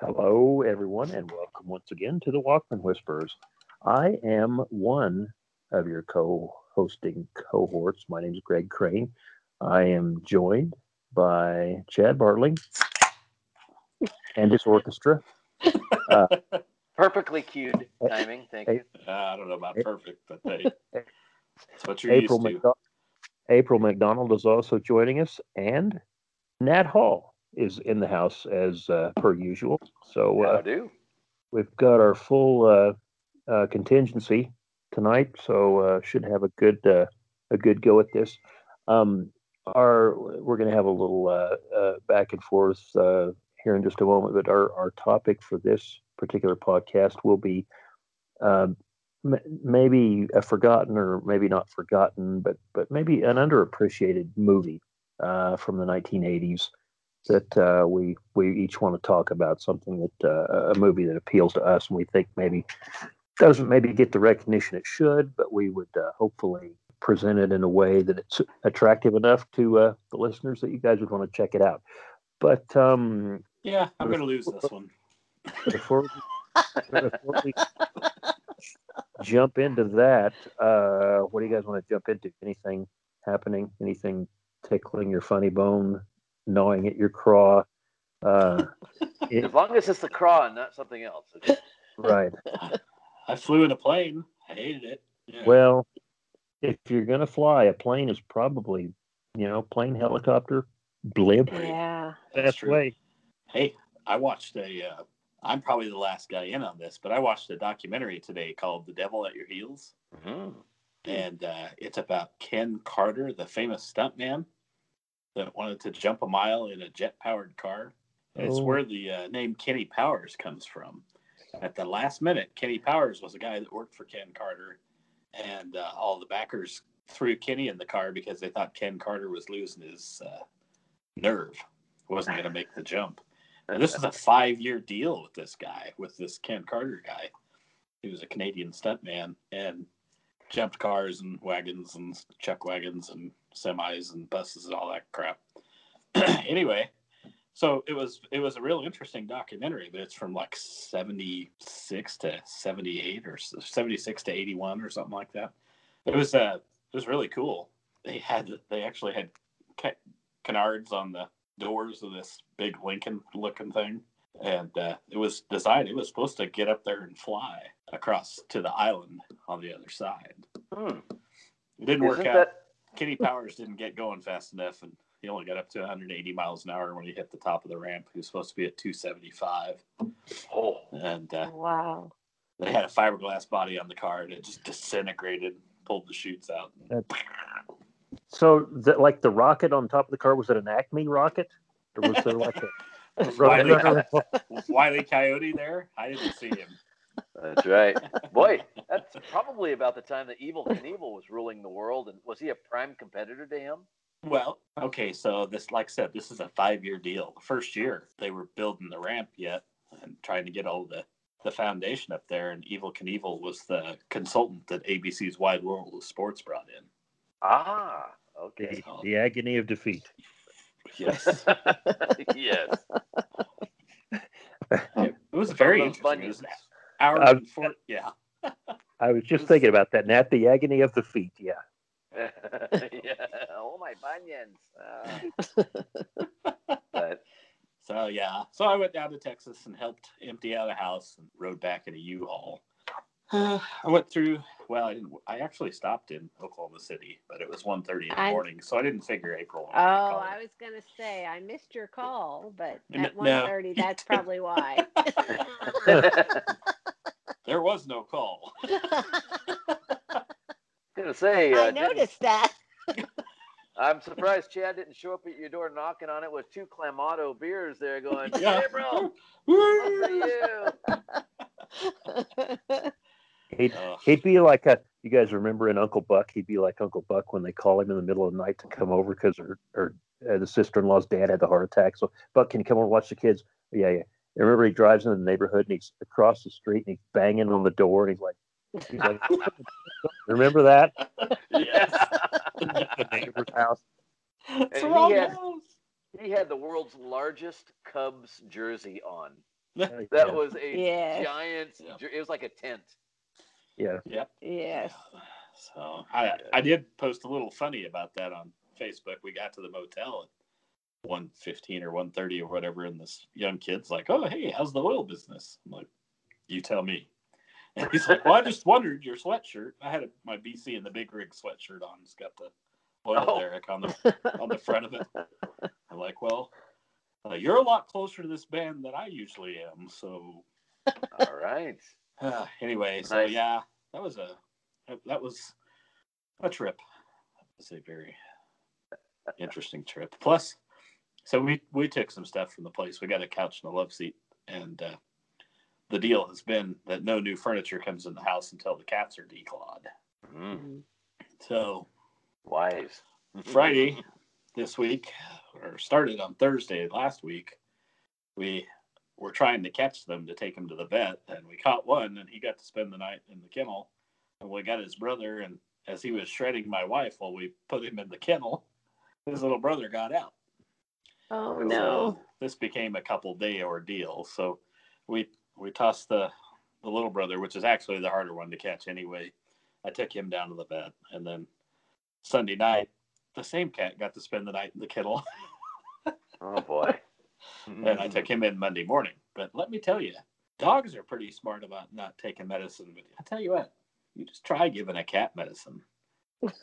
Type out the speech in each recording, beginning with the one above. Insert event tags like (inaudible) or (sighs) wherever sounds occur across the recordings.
Hello, everyone, and welcome once again to the Walkman Whispers. I am one of your co hosting cohorts. My name is Greg Crane. I am joined by Chad Bartling and his orchestra. Uh, (laughs) Perfectly cued timing. Thank you. Uh, I don't know about perfect, but hey, that's what you're April, used to. McDo- April McDonald is also joining us, and Nat Hall is in the house as uh, per usual. So uh, do? we've got our full uh, uh, contingency tonight, so uh, should have a good uh, a good go at this. Um, our we're going to have a little back and forth uh, here in just a moment, but our our topic for this particular podcast will be um, m- maybe a forgotten or maybe not forgotten, but but maybe an underappreciated movie uh, from the 1980s that uh, we we each want to talk about something that uh, a movie that appeals to us and we think maybe doesn't maybe get the recognition it should, but we would uh, hopefully present it in a way that it's attractive enough to uh, the listeners that you guys would want to check it out. But um, Yeah, I'm going to lose this one. before, before we (laughs) jump into that, uh, what do you guys want to jump into? Anything happening? Anything tickling your funny bone, gnawing at your craw? Uh, (laughs) it- As long as it's the craw and not something else. okay? right. I flew in a plane. I hated it. Yeah. Well, if you're gonna fly, a plane is probably, you know, plane, helicopter, blib. Yeah. That's Best true. way. Hey, I watched a. Uh, I'm probably the last guy in on this, but I watched a documentary today called "The Devil at Your Heels," Mhm. and uh, it's about Ken Carter, the famous stuntman that wanted to jump a mile in a jet-powered car. And It's Oh. where the uh, name Kenny Powers comes from. At the last minute, Kenny Powers was a guy that worked for Ken Carter, and uh, all the backers threw Kenny in the car because they thought Ken Carter was losing his uh, nerve, wasn't going to make the jump. And this is a five-year deal with this guy, with this Ken Carter guy. He was a Canadian stuntman and jumped cars and wagons and chuck wagons and semis and buses and all that crap. (clears throat) anyway, so it was it was a real interesting documentary, but it's from like seventy six to seventy eight or seventy six to eighty one or something like that. It was uh it was really cool. They had they actually had canards on the doors of this big Lincoln looking thing. And uh, it was designed, it was supposed to get up there and fly across to the island on the other side. Hmm. It didn't work Isn't out. that Kenny Powers didn't get going fast enough, and he only got up to 180 miles an hour when he hit the top of the ramp. He was supposed to be at 275, oh and uh, Wow. they had a fiberglass body on the car, and it just disintegrated, pulled the chutes out. So, the, like the rocket on top of the car, was it an Acme rocket, or was there like a? Was (laughs) Wiley, Wiley Coyote there? I didn't see him. That's right. Boy, (laughs) that's probably about the time that Evel Knievel was ruling the world. And was he a prime competitor to him? Well, okay, so this, like I said, this is a five-year deal. The first year they were building the ramp yet and trying to get all the the foundation up there, and Evel Knievel was the consultant that ABC's Wide World of Sports brought in. Ah, okay. The, the agony of defeat. (laughs) Yes, (laughs) yes. it was very Those interesting. It was an hour Uh, and four, yeah. (laughs) I was just thinking about that, Nat. The agony of the feet. Yeah. (laughs) yeah. Oh my bunions. Uh, (laughs) but So yeah, so I went down to Texas and helped empty out a house and rode back in a U-Haul. Uh, (sighs) I went through. Well, I didn't. I actually stopped in Oklahoma City, but it was 1.30 in the I- morning, so I didn't figure April. Oh, I was gonna say I missed your call, but N- at no. 1.30, that's probably why. There was no call. (laughs) gonna say, uh, I noticed that. (laughs) I'm surprised Chad didn't show up at your door knocking on it with two Clamato beers there going, Yeah. hey, bro, (laughs) one for you. He'd Ugh. he'd be like a. You guys remember in Uncle Buck? He'd be like Uncle Buck when they call him in the middle of the night to come over because her her uh, the sister in law's dad had the heart attack. So Buck, can you come over and watch the kids? Yeah, yeah. I remember he drives into the neighborhood and he's across the street and he's banging on the door and he's like, he's like, (laughs) remember that? yes. the neighbor's house. It's And wrong he had- house. he had the world's largest Cubs jersey on. (laughs) That Yeah. was a Yes. giant. Yeah. It was like a tent. Yeah. Yep. Yes. So I I did post a little funny about that on Facebook. We got to the motel at one fifteen or one thirty or whatever, and this young kid's like, "Oh, hey, how's the oil business?" I'm like, "You tell me." (laughs) And he's like, "Well, I just wondered your sweatshirt. I had a, my BC and the big rig sweatshirt on. It's got the oil Oh. derrick on the (laughs) on the front of it." I'm like, "Well, uh, you're a lot closer to this band than I usually am, so (laughs) All right. uh, (sighs) anyway, so Nice. yeah, that was a that was a trip. That was a very interesting trip. Plus, so we we took some stuff from the place. We got a couch and a love seat, and uh, the deal has been that no new furniture comes in the house until the cats are declawed. Mm, So wise. Friday this week, or started on Thursday last week, we were trying to catch them to take them to the vet, and we caught one, and he got to spend the night in the kennel. And we got his brother, and as he was shredding my wife while we put him in the kennel, his little brother got out. Oh So no. this became a couple day ordeal. So we we tossed the the little brother, which is actually the harder one to catch anyway. I took him down to the vet, and then Sunday night, the same cat got to spend the night in the kennel, (laughs) Oh boy. and I mm. took him in Monday morning. But let me tell you, dogs are pretty smart about not taking medicine. But I tell you what, you just try giving a cat medicine.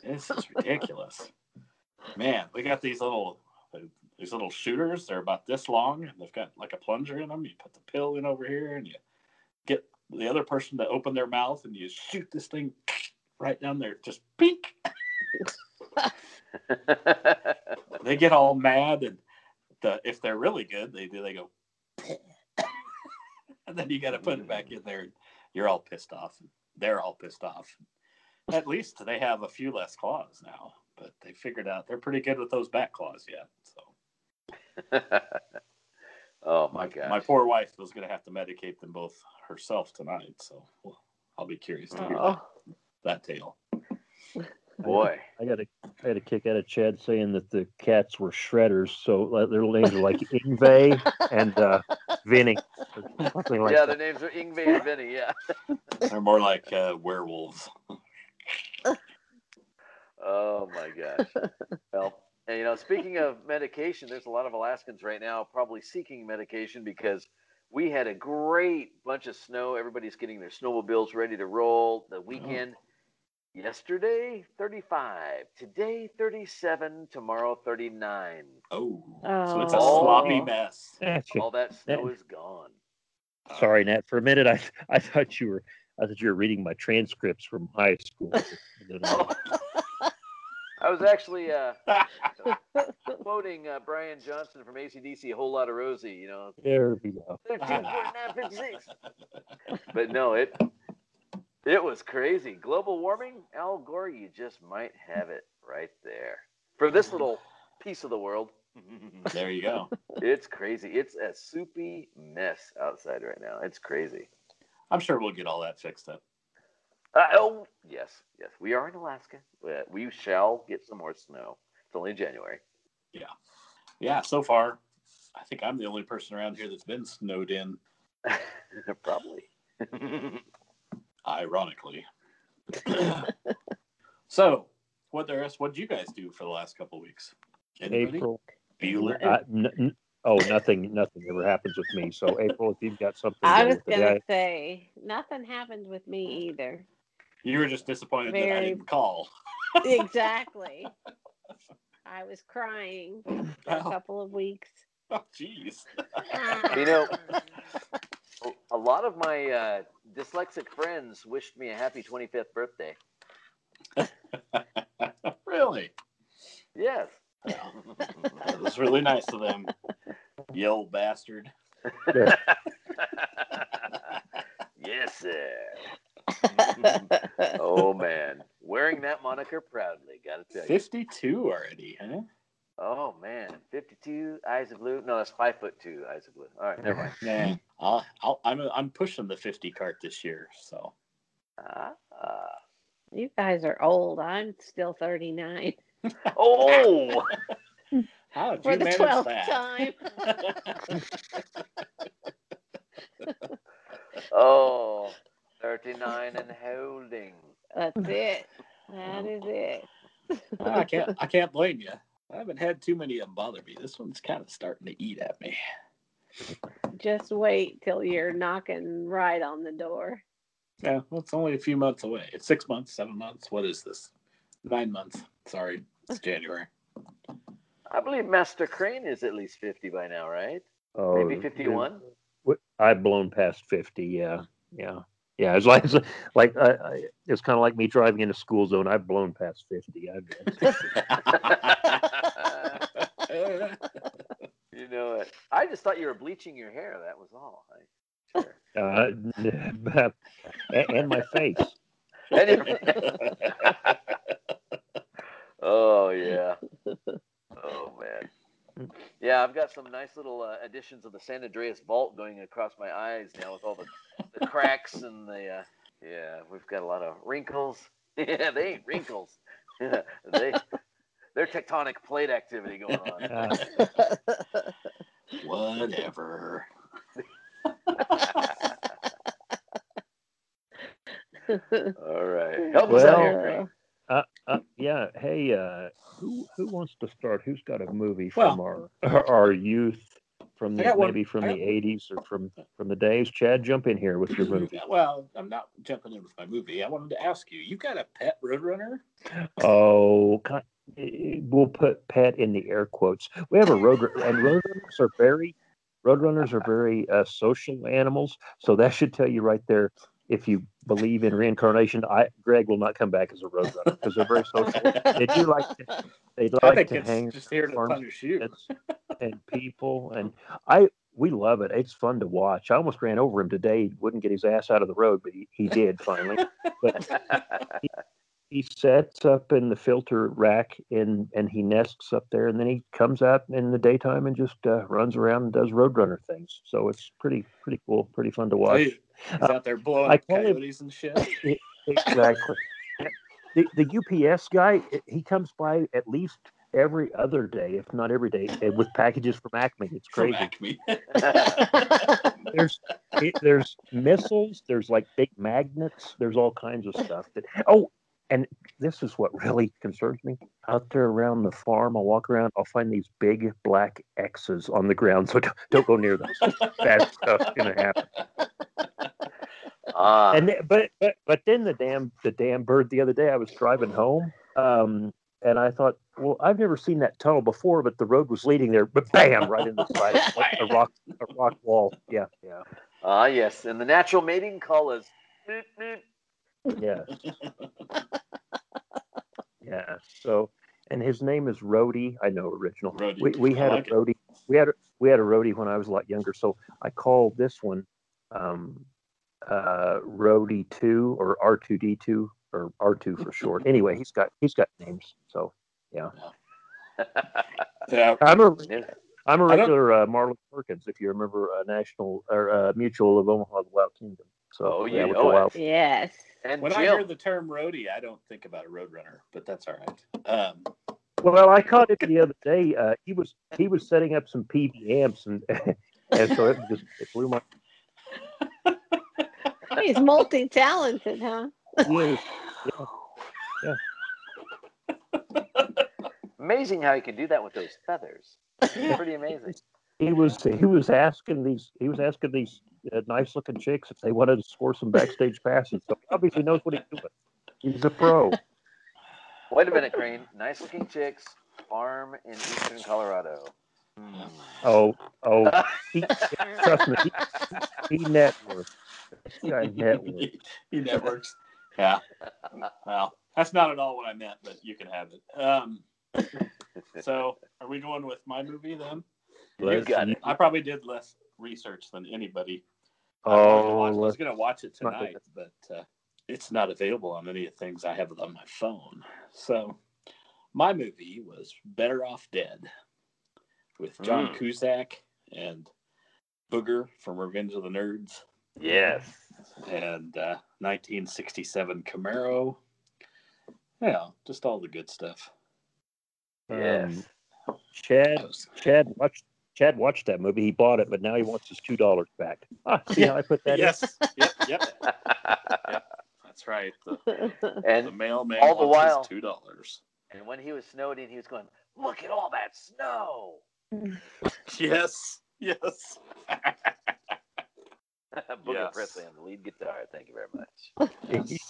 This is ridiculous, (laughs) man. We got these little these little shooters. They're about this long, and they've got like a plunger in them. You put the pill in over here, and you get the other person to open their mouth, and you shoot this thing right down there, just pink. (laughs) They get all mad, and the if they're really good, they do. They go, (laughs) and then you got to put it back in there. And you're all pissed off. And they're all pissed off. At least they have a few less claws now, but they figured out they're pretty good with those back claws yet. So (laughs) oh my my god. my poor wife was going to have to medicate them both herself tonight. So well, I'll be curious to hear Oh. that, that tale. boy. I got a I had a kick out of Chad saying that the cats were shredders, so their names are like (laughs) Yngwie and uh, Vinny, or like yeah, that. their names are Yngwie and Vinny. Yeah. They're more like uh, werewolves. (laughs) Oh my gosh. well, and you know, speaking of medication, there's a lot of Alaskans right now probably seeking medication because we had a great bunch of snow. Everybody's getting their snowmobiles ready to roll. The oh. weekend yesterday 35, today 37, tomorrow 39. Oh, so it's a Oh. sloppy mess. All that snow is gone. Sorry, Nat. For a minute, I I thought you were I thought you were reading my transcripts from high school. (laughs) I was actually uh, (laughs) quoting uh, Brian Johnson from ACDC, a whole lot of Rosie, you know, there we go. 13.956. (laughs) but no, it it was crazy. Global warming, Al Gore, you just might have it right there. For this little piece of the world, there you go. (laughs) it's crazy. It's a soupy mess outside right now. It's crazy. I'm sure we'll get all that fixed up. Uh, oh, yes, yes. We are in Alaska. Uh, We shall get some more snow. It's only January. Yeah, yeah. so far, I think I'm the only person around here that's been snowed in, (laughs) Probably. ironically. (clears throat) so, what the rest? What did you guys do for the last couple of weeks? Anybody? April. Bueller? Uh, n- n- oh, nothing. Nothing ever happens with me. So April, if you've got something, I was gonna say nothing happened with me either. You were just disappointed that I Very- didn't call. exactly. (laughs) I was crying for a Oh. couple of weeks. Oh, jeez. You know, a lot of my uh, dyslexic friends wished me a happy 25th birthday. (laughs) really? Yes. That was really nice of them. You old bastard. (laughs) yes, sir. (laughs) Oh man, wearing that moniker proudly. Gotta tell you. 52 already, huh? Oh man, 52 eyes of blue. No, that's five foot two eyes of blue. All right, never mind. Yeah, I'll, I'll, I'm, I'm pushing the 50 cart this year. So, Ah, ah. you guys are old. I'm still 39 (laughs) Oh, how did for you the manage 12th that? time. (laughs) Oh, 39 and holding. That's (laughs) it. That is it. I can't. I can't blame you. I haven't had too many of them bother me. This one's kind of starting to eat at me. Just wait till you're knocking right on the door. Yeah, well, it's only a few months away. It's six months, seven months. What is this? Nine months. Sorry, it's January. I believe Master Crane is at least 50 by now, right? Oh, Maybe 51? What- I've blown past fifty. Yeah, yeah, yeah. It's like it's like I, I, it's kind of like me driving in a school zone. I've blown past fifty. I've (laughs) you know it. I just thought you were bleaching your hair. That was all. I, sure. uh, and, my face. (laughs) Oh yeah. Oh man. Yeah, I've got some nice little uh, additions of the San Andreas fault going across my eyes now with all the, the cracks and the uh, yeah, we've got a lot of wrinkles. (laughs) yeah, they ain't wrinkles. (laughs) they they're tectonic plate activity going on. (laughs) Whatever. all right. Help us out here, Craig. Uh, uh, yeah. Hey, uh, who who wants to start? Who's got a movie from our our, (laughs) our youth? From the got one. maybe from the eighties or from from the days. Chad, jump in here with your (laughs) movie. Well, I'm not jumping in with my movie. I wanted to ask you. You got a pet Roadrunner? Oh, ki- eh, we'll put pet in the air quotes. We have a road, and roadrunners are very, roadrunners are very uh, social animals. So that should tell you right there. If you believe in reincarnation, I Greg will not come back as a roadrunner because they're very social. They do like to, they I like to hang just here to punish you. And people, and I we love it. It's fun to watch. I almost ran over him today. He wouldn't get his ass out of the road, but he, he did finally. But he (laughs) sets up in the filter rack and and he nests up there and then he comes out in the daytime and just uh, runs around and does roadrunner things. So it's pretty pretty cool pretty fun to watch. He's out there blowing I up call him- coyotes and shit. (laughs) exactly. The, the ups guy he comes by at least every other day if not every day with packages from acme. It's crazy. Acme. (laughs) (laughs) there's there's missiles there's like big magnets there's all kinds of stuff that oh and this is what really concerns me out there around the farm i'll walk around i'll find these big black x's on the ground (laughs) so don't, don't go near those bad stuff's gonna happen (laughs) Ah, and th- but, but but then the damn the damn bird the other day i was driving home um and i thought well i've never seen that tunnel before but the road was leading there but bam right in the side like a (laughs) rock a rock wall yeah yeah ah, yes. And the natural mating call is. beep, beep. Yeah. (laughs) yeah. So, and his name is Rhodey. I know original. Rhodey. We, we had like a it. Rhodey. We had a, we had a Rhodey when I was a lot younger. So I called this one um, uh, Rhodey two or R two D two or R two for short. (laughs) Anyway, he's got he's got names. So Yeah. (laughs) I'm a Yeah. I'm a I don't- regular uh, Marlin Perkins. If you remember uh, National or uh, Mutual of Omaha, the Wild Kingdom. So Oh, yeah, you with know it. Yes. And When I hear the term roadie, I don't think about a roadrunner, but that's all right. Um, Well, I caught him the other day. Uh, he was he was setting up some Peavey amps, and (laughs) and so it just it blew my. (laughs) He's multi talented, huh? He is, Amazing how you can do that with those feathers. (laughs) Pretty amazing. He was he was asking these he was asking these uh, nice looking chicks if they wanted to score some backstage passes. So obviously knows what he's doing. He's a pro. Wait a minute, Crane. Nice looking chicks. Farm in eastern Colorado. Hmm. Oh oh, he, trust me, he, he networks. This guy (laughs) networks. he networks. Yeah. Well, that's not at all what I meant, but you can have it. Um, so, are we going with my movie then? You Let's- got it. I probably did less research than anybody. I wanted to Oh, I was going to watch it not tonight, but uh, it's not available on any of the things I have on my phone. So, my movie was Better Off Dead with John Mm. Cusack and Booger from Revenge of the Nerds Yes. and uh, 1967 Camaro. Yeah, just all the good stuff. Yes. um, Chad Chad watch Chad watched that movie. He bought it, but now he wants his two dollars back. Ah, see how I put that? in? yes. Yep. Yep. (laughs) That's right. The, the mailman all the wants his while- two dollars. and when he was snowed he was going, "Look at all that snow." (laughs) Yes. Yes. (laughs) Booker Yes. Presley on the lead guitar. Thank you very much.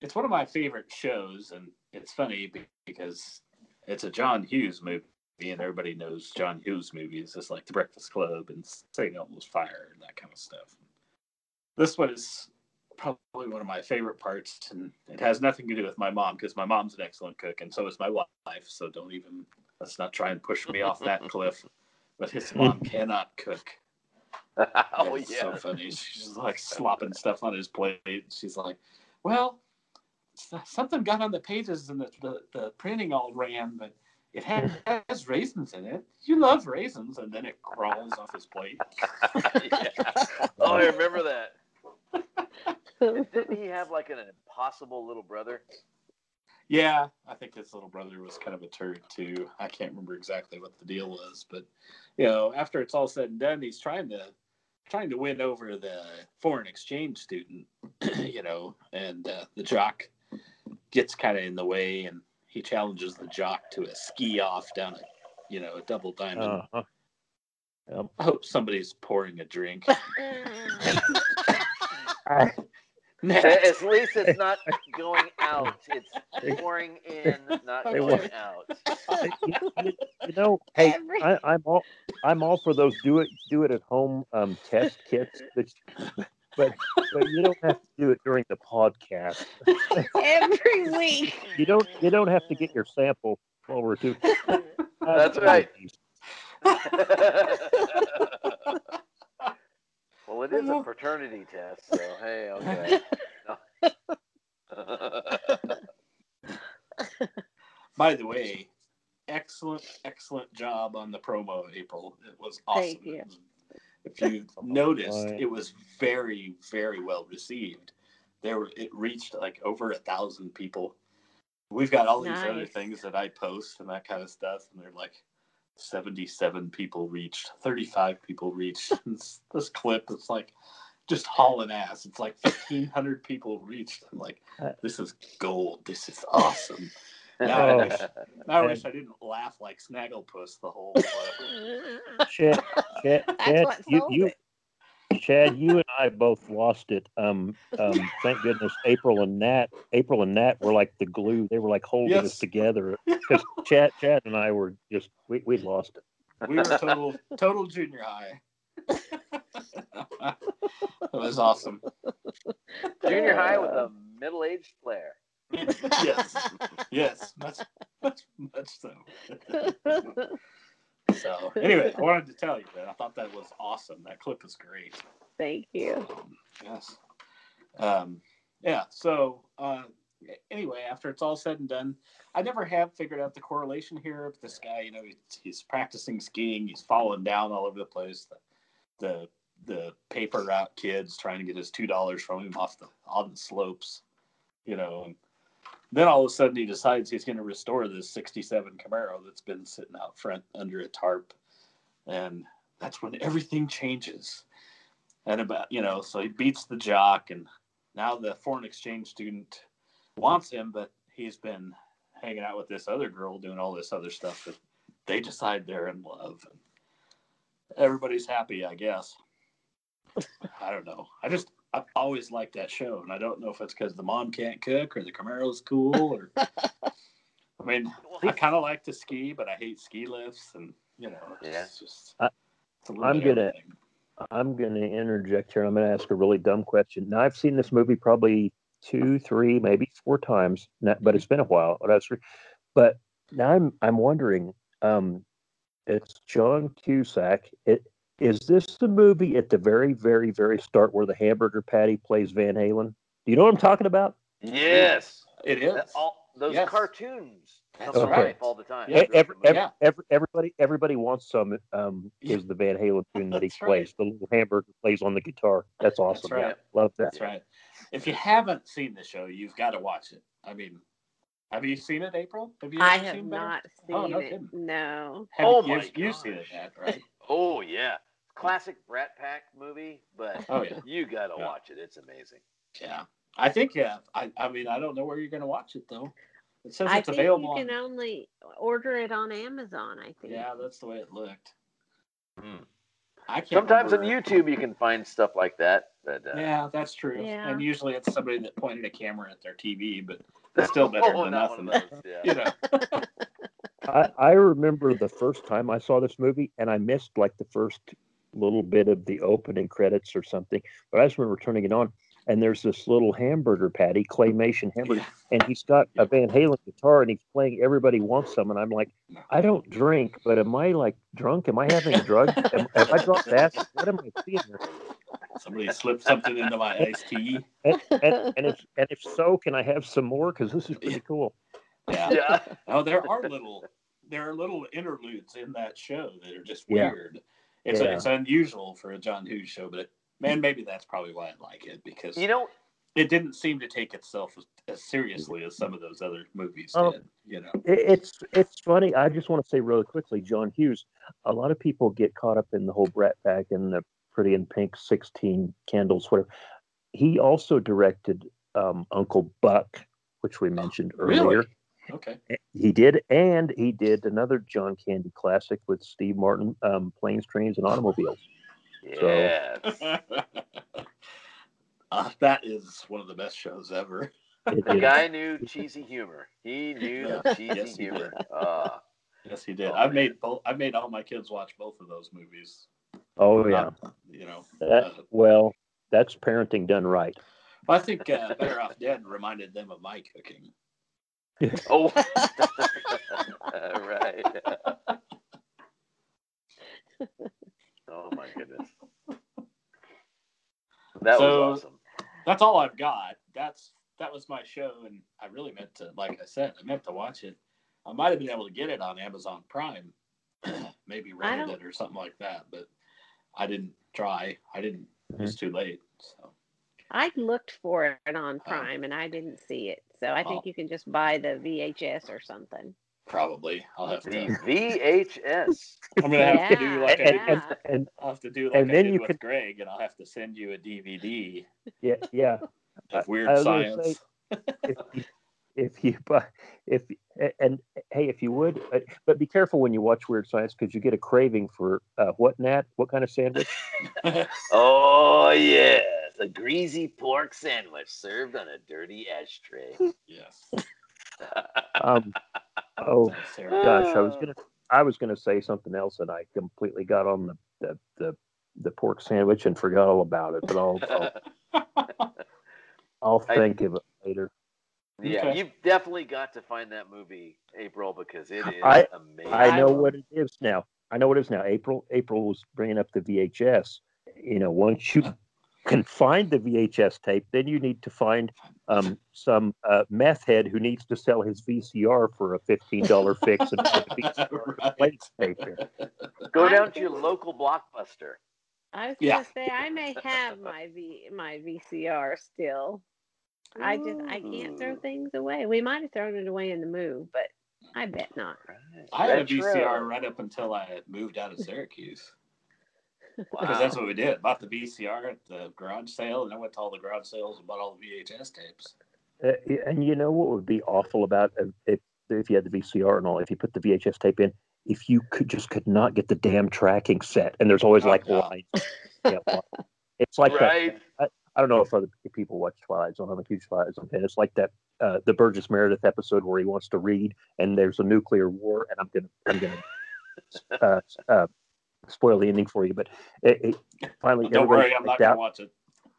it's one of my favorite shows, and it's funny because it's a John Hughes movie, and everybody knows John Hughes movies, just like The Breakfast Club and St. Elmo's Fire and that kind of stuff. This one is probably one of my favorite parts, and it has nothing to do with my mom because my mom's an excellent cook, and so is my wife. So don't even let's not try and push me off that (laughs) cliff. But his mom cannot cook. (laughs) oh It's yeah. so funny. She's like slopping stuff on his plate. She's like, "Well, something got on the pages and the, the, the printing all ran, but it has, has raisins in it. You love raisins." And then it crawls off his plate. Yeah. (laughs) Oh, I remember that. (laughs) Didn't he have like an impossible little brother? Yeah, I think his little brother was kind of a turd too. I can't remember exactly what the deal was, but you know, after it's all said and done, he's trying to trying to win over the foreign exchange student, (clears throat) you know, and uh, the jock gets kind of in the way, and he challenges the jock to a ski off down a you know a double diamond. Uh-huh. Yep. I hope somebody's pouring a drink. (laughs) (laughs) I- At least it's not (laughs) going out. It's pouring in, not They going want- out. you, you- you know, hey, Every- I, I'm all I'm all for those do it do it at home um, test kits, but but but you don't have to do it during the podcast. (laughs) Every week. You don't you don't have to get your sample while we're doing. (laughs) That's right. (laughs) well, it is a fraternity test, so hey, okay. By the way, excellent, excellent job on the promo, April. It was awesome. Thank you. If you (laughs) noticed, Right. it was very, very well received. There were it reached like over a thousand people. We've got all these other things that I post and that kind of stuff, and they're like 77 people reached, 35 people reached. (laughs) this, this clip it's like just hauling ass. It's like 1,500 people reached. I'm like, Uh, this is gold. This is awesome. Now I (laughs) Oh. wish, now I wish I didn't laugh like Snagglepuss the whole clip. Chad, Chad, Chad, you, you. Chad, you and I both lost it. Um, um, (laughs) thank goodness April and Nat, April and Nat were like the glue. They were like holding Yes. us together (laughs) because Chad, Chad and I were just we we lost it. We were total total junior high. it was awesome. Junior high with a middle-aged flair. Yes, yes, (laughs) much, much, much so. So anyway, I wanted to tell you that I thought that was awesome. That clip is great. Thank you. Um, yes. Um, yeah. So uh, anyway, after it's all said and done, I never have figured out the correlation here. But this guy, you know, he's, he's practicing skiing. He's falling down all over the place. The the, the paper route kids trying to get his two dollars from him off the on the slopes, you know. And then all of a sudden he decides he's going to restore this '67 Camaro that's been sitting out front under a tarp, and that's when everything changes. And about you know so he beats the jock and now the foreign exchange student wants him but he's been hanging out with this other girl doing all this other stuff that they decide they're in love. Everybody's happy i guess. I don't know. I just i've always liked that show and i don't know if it's because the mom can't cook or the camaro's cool or (laughs) i mean i kind of like to ski but i hate ski lifts and you know it's Yeah. just I- it's a little I'm bit of gonna- everything. I'm going to interject here. I'm going to ask a really dumb question. Now, I've seen this movie probably two, three, maybe four times, but it's been a while. But, I but now I'm I'm wondering. Um, it's John Cusack. It is this the movie at the very, very, very start where the hamburger patty plays Van Halen? Do you know what I'm talking about? Yes. it is all, those Yes. cartoons That's come to right. all the time. Yeah, every, every, Yeah. every, everybody, everybody wants some. Um, is the Van Halen tune that he right. plays? The little hamburger plays on the guitar. That's awesome. That's right. Yeah, love that. That's right. If you haven't seen the show, you've got to watch it. I mean, have you seen it, April? Have you? I have seen Bear? not seen Oh, no it. kidding. No. Have Oh you, my you've, you've seen it, gosh. Matt, right? (laughs) Oh yeah, classic Brat Pack movie, but Oh yeah, you gotta Yeah. watch it. It's amazing. yeah. I think yeah. I I mean I don't know where you're gonna watch it though. It says I it's think available. you can on, only order it on Amazon. I think. yeah, that's the way it looked. Hmm. I can't. Sometimes on remember- YouTube you can find stuff like that. But uh, Yeah, that's true. Yeah. And usually it's somebody that pointed a camera at their TV, but (laughs) it's still better oh, than not nothing. those, yeah. (laughs) You know. I, I remember the first time I saw this movie, and I missed like the first little bit of the opening credits or something. But I just remember turning it on, and there's this little hamburger patty, claymation hamburger, and he's got a Van Halen guitar, and he's playing "Everybody Wants Some," and I'm like, I don't drink, but am I like drunk? Am I having a drug? Am, have I dropped acid? What am I seeing here? Somebody slipped something into my iced tea. And, and, and if and if so, can I have some more? Because this is pretty cool. Yeah. yeah. Oh, there are little there are little interludes in that show that are just Yeah. Weird. It's Yeah. it's unusual for a John Hughes show, but it, man, maybe that's probably why I like it because You know, it didn't seem to take itself as, as seriously as some of those other movies Oh. did. You know. It's it's funny. I just want to say really quickly, John Hughes. A lot of people get caught up in the whole Brat Pack and the Pretty in Pink, Sixteen Candles, whatever. He also directed um, Uncle Buck, which we mentioned earlier. Really? Okay. He did, and he did another John Candy classic with Steve Martin, um, Planes, Trains, and Automobiles. So- yes. uh, (laughs) that is one of the best shows ever. The guy knew cheesy humor. He knew the Yeah. cheesy Yes, he humor. Ah, Yes, he did. Oh, I've man. made both. I've made all my kids watch both of those movies. oh yeah. Uh, you know, That, uh, well, that's parenting done right. I think uh, Better Off Dead reminded them of my cooking. (laughs) oh, (laughs) right. oh my goodness. That So- was awesome. That's all I've got. That's that was my show, and I really meant to, like I said, I meant to watch it. I might have been able to get it on Amazon Prime, (clears throat) maybe I rented it or something like that, but I didn't try. I didn't. It was mm-hmm. too late. So I looked for it on Oh. Prime and I didn't see it. So I think Oh. you can just buy the VHS or something. probably I'll have The to. VHS. (laughs) I'm gonna have to do like And, I, and, and, I'll have to do like and I then did you with could- Greg, and I'll have to send you a DVD yeah, yeah. (laughs) of weird I was gonna science. if (laughs) you, if you buy if and hey if you would uh, but be careful when you watch weird science because you get a craving for uh, what nat what kind of sandwich Oh yes, a greasy pork sandwich served on a dirty ashtray. (laughs) yes. um (laughs) oh gosh i was gonna i was gonna say something else and i completely got on the the the, the pork sandwich and forgot all about it but i'll i'll, (laughs) I'll I- think of it later yeah, Okay. you've definitely got to find that movie, April, because it is I- amazing. I know what it is now. I know what it is now. April April was bringing up the VHS. You know, once you can find the VHS tape, then you need to find um, some uh, meth head who needs to sell his VCR for a fifteen dollar (laughs) fix and put the VCR Right. tape in. Go down to your local blockbuster. I was Yeah. gonna say I may have my V my VCR still. I just I can't throw things away. We might have thrown it away in the move, but I bet not. Right. I had a Retro. VCR right up until I moved out of Syracuse. Because Wow. that's what we did. Bought the VCR at the garage sale, and I went to all the garage sales and bought all the VHS tapes. Uh, and you know what would be awful about uh, if if you had the VCR and all, if you put the VHS tape in, if you could just could not get the damn tracking set, and there's always Oh, like no. lines. Yeah, (laughs) it's like that right. I don't know if other people watch Twilight Zone. I'm a huge Twilight Zone fan. It's like that uh, the Burgess Meredith episode where he wants to read, and there's a nuclear war, and I'm gonna I'm gonna (laughs) uh, uh, spoil the ending for you. But it, it, finally, Don't worry, I'm not going to watch it.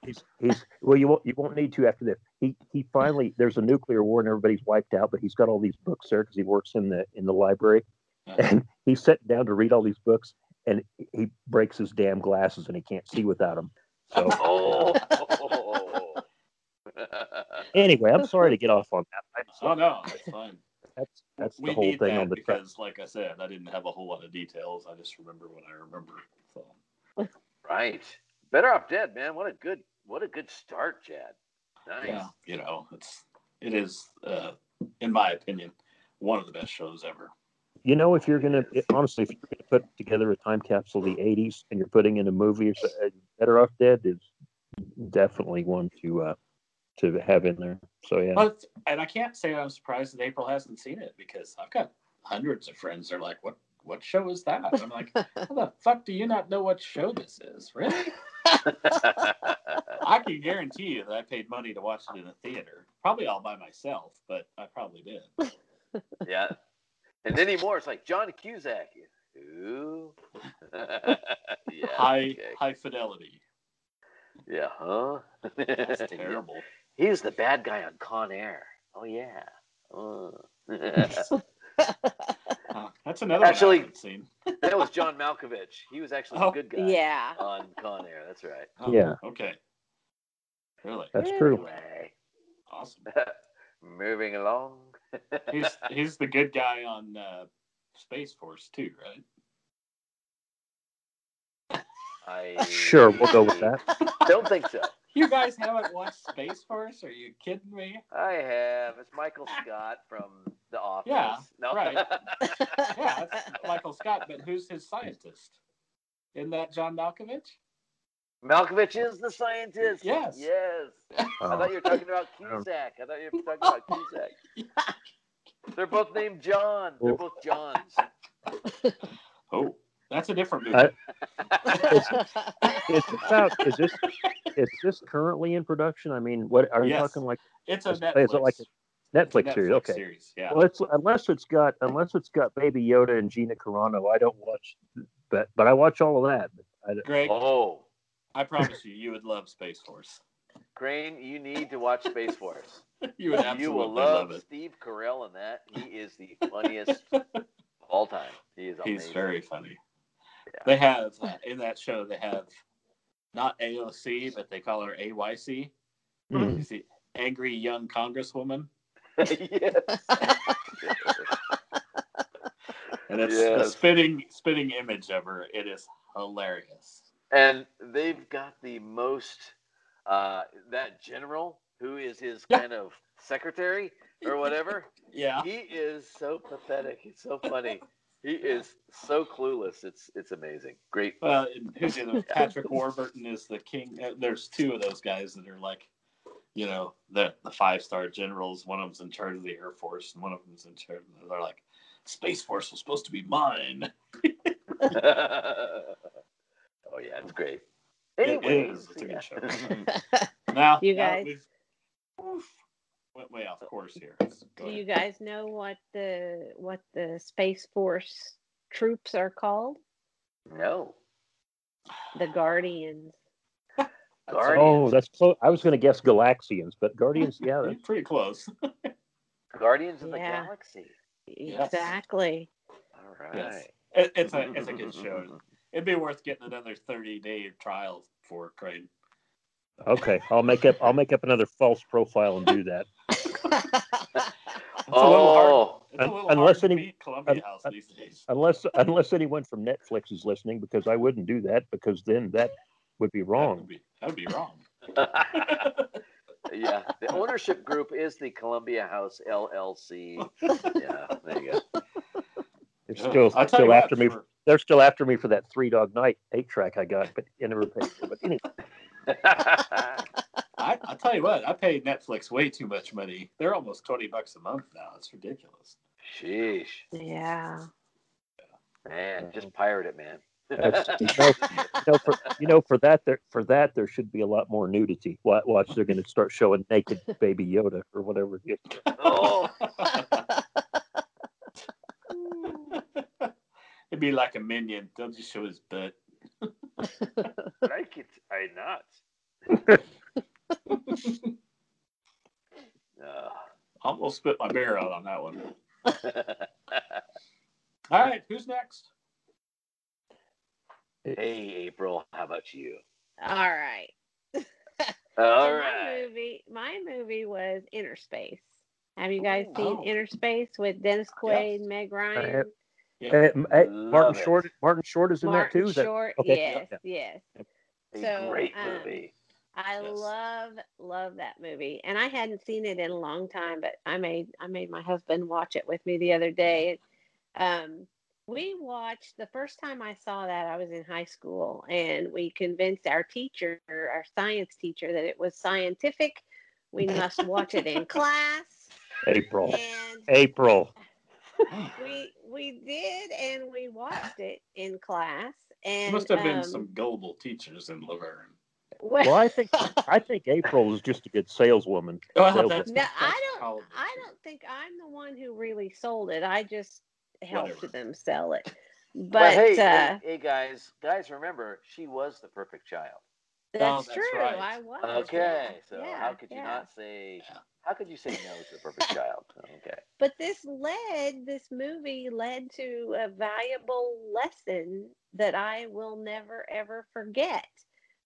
He's, he's well, you won't you won't need to after this. He he finally there's a nuclear war and everybody's wiped out, but he's got all these books there because he works in the in the library, Uh, and he's sitting down to read all these books, and he breaks his damn glasses and he can't see without them. So (laughs) Oh. anyway, I'm (laughs) sorry to get off on that. Oh no, it's fine. That's that's the whole thing on the track. because, like I said, I didn't have a whole lot of details. I just remember what I remember. So right. Better off dead, man. What a good what a good start, Chad. Nice. yeah, you know, it's it is, uh, in my opinion, one of the best shows ever. You know, if you're gonna honestly, if you're gonna put together a time capsule of the '80s and you're putting in a movie, or so- uh, Better Off Dead is definitely one to uh, to have in there. So yeah, But and I can't say I'm surprised that April hasn't seen it because I've got hundreds of friends that are like, "What what show is that?" I'm like, (laughs) "How the fuck do you not know what show this is?" Really? (laughs) I can guarantee you that I paid money to watch it in a theater. Probably all by myself, but I probably did. (laughs) yeah. And then anymore, it's like John Cusack. Who? yeah. High okay. high fidelity. Yeah, huh? That's terrible. He was the bad guy on Con Air. Oh yeah. Uh. (laughs) That's another Actually- one I seen. that was John Malkovich. He was actually the Oh. good guy yeah. on Con Air. That's right. Oh, Yeah. Okay. Really that's true. Awesome. (laughs) moving along. He's he's the good guy on uh, Space Force too, right? I Sure, we'll go with that. (laughs) Don't think so. You guys haven't watched Space Force? Are you kidding me? I have. It's Michael Scott from The Office. Yeah, no. right. (laughs) Yeah, that's Michael Scott, but who's his scientist? Isn't that John Malkovich? Malkovich is the scientist. Yes. Yes. I Oh, thought you were talking about oh. Cusack. I thought you were talking about Cusack. (laughs) They're both named John. They're Oh. both Johns. Oh, that's a different movie. I- is this (laughs) out? Is this is this currently in production? I mean, what are you Yes. talking like it's a is- Netflix. is it like a it's a Netflix series? Okay. series, Yeah. Well, it's unless it's got unless it's got Baby Yoda and Gina Carano, I don't watch. But but I watch all of that. I, Greg, Oh, I promise you, you would love Space Force. Crane, you need to watch Space Force. (laughs) You would absolutely you will love, love it. Steve Carell in that. He is the funniest of all time. He is amazing. He's very funny. Yeah. They have uh, in that show. They have not AOC, but they call her AYC. Mhm. You see, angry young congresswoman, (laughs) yes. and it's a spinning spitting spitting image of her. It is hilarious. And they've got the most uh, that general who is his Yeah. kind of secretary or whatever. (laughs) Yeah, he is so pathetic. He's so funny. He is so clueless. It's it's amazing. Great. Well, and who's the other? (laughs) Patrick Warburton is the king. uh, There's two of those guys that are like, you know, the the five star generals. One of them's in charge of the Air Force, and one of them's in charge. Of, they're like, Space Force was supposed to be mine. (laughs) oh yeah, it's great. It Anyways, is. It's a yeah. good (laughs) show. Now, You now guys- we've- oof, went way off course here. Do you guys know what the what the Space Force troops are called? no. The Guardians. (laughs) Guardians. Oh, that's close. I was going to guess Galaxians, but Guardians, yeah, that's, (laughs) pretty close. (laughs) Guardians of the Yeah. Galaxy. Yes. Exactly. All right. Yes. It, it's a it's a good show. It'd be worth getting another 30 day trial for Crane. okay. I'll make up. I'll make up another false profile and do that. (laughs) It's hard. Oh, a Un- little unless hard any- un- un- Unless unless anyone from Netflix is listening, because I wouldn't do that because then that would be That wrong. would be, that would be wrong. (laughs) yeah. The ownership group is the Columbia House LLC. Yeah, there you go. They're still I'll tell you still what, after me. for- They're still after me for that Three Dog Night eight track I got, but I never paid for. But anyway, (laughs) I, I'll tell you what, I pay Netflix way too much money. They're almost 20 bucks a month now. It's ridiculous. Sheesh. yeah. Man, just pirate it, man. (laughs) you, know, you know, for you know for that there for that there should be a lot more nudity. Watch, they're going to start showing naked Baby Yoda or whatever. it is. (laughs) oh, It'd be like a minion. They'll just show his butt. (laughs) like it or not. Uh, Almost spit my beer out on that one. (laughs) All right, who's next? hey, April, how about you? All right. (laughs) All So My movie, my movie was Innerspace. Have you guys Oh. seen Innerspace with Dennis Quaid, Meg Ryan, have. Yeah. M- eh, Martin it. Short. Martin Short is in Martin that too. Is that, Short? okay, Yes, yeah. yes. A So, great um, movie. I Yes. love love that movie, and I hadn't seen it in a long time, but I made I made my husband watch it with me the other day. Um, we watched the first time I saw that I was in high school, and we convinced our teacher, our science teacher, that it was scientific. We must watch it in (laughs) class, April. and April. (gasps) we we did, and we watched it in class. And Must have been um, some gullible teachers in Laverne. Well, I think (laughs) I think April is just a good saleswoman. Well, Sales- that's, No, that's I don't. probably I don't think I'm the one who really sold it. I just helped Whatever. them sell it. But, But, hey, uh, hey, hey, guys, guys, remember she was the perfect child. that's, that's true. right. I was. Okay, so yeah, how could you yeah. not say? How could you say no to the perfect (laughs) child? Okay. But this led, this movie led to a valuable lesson that I will never ever forget.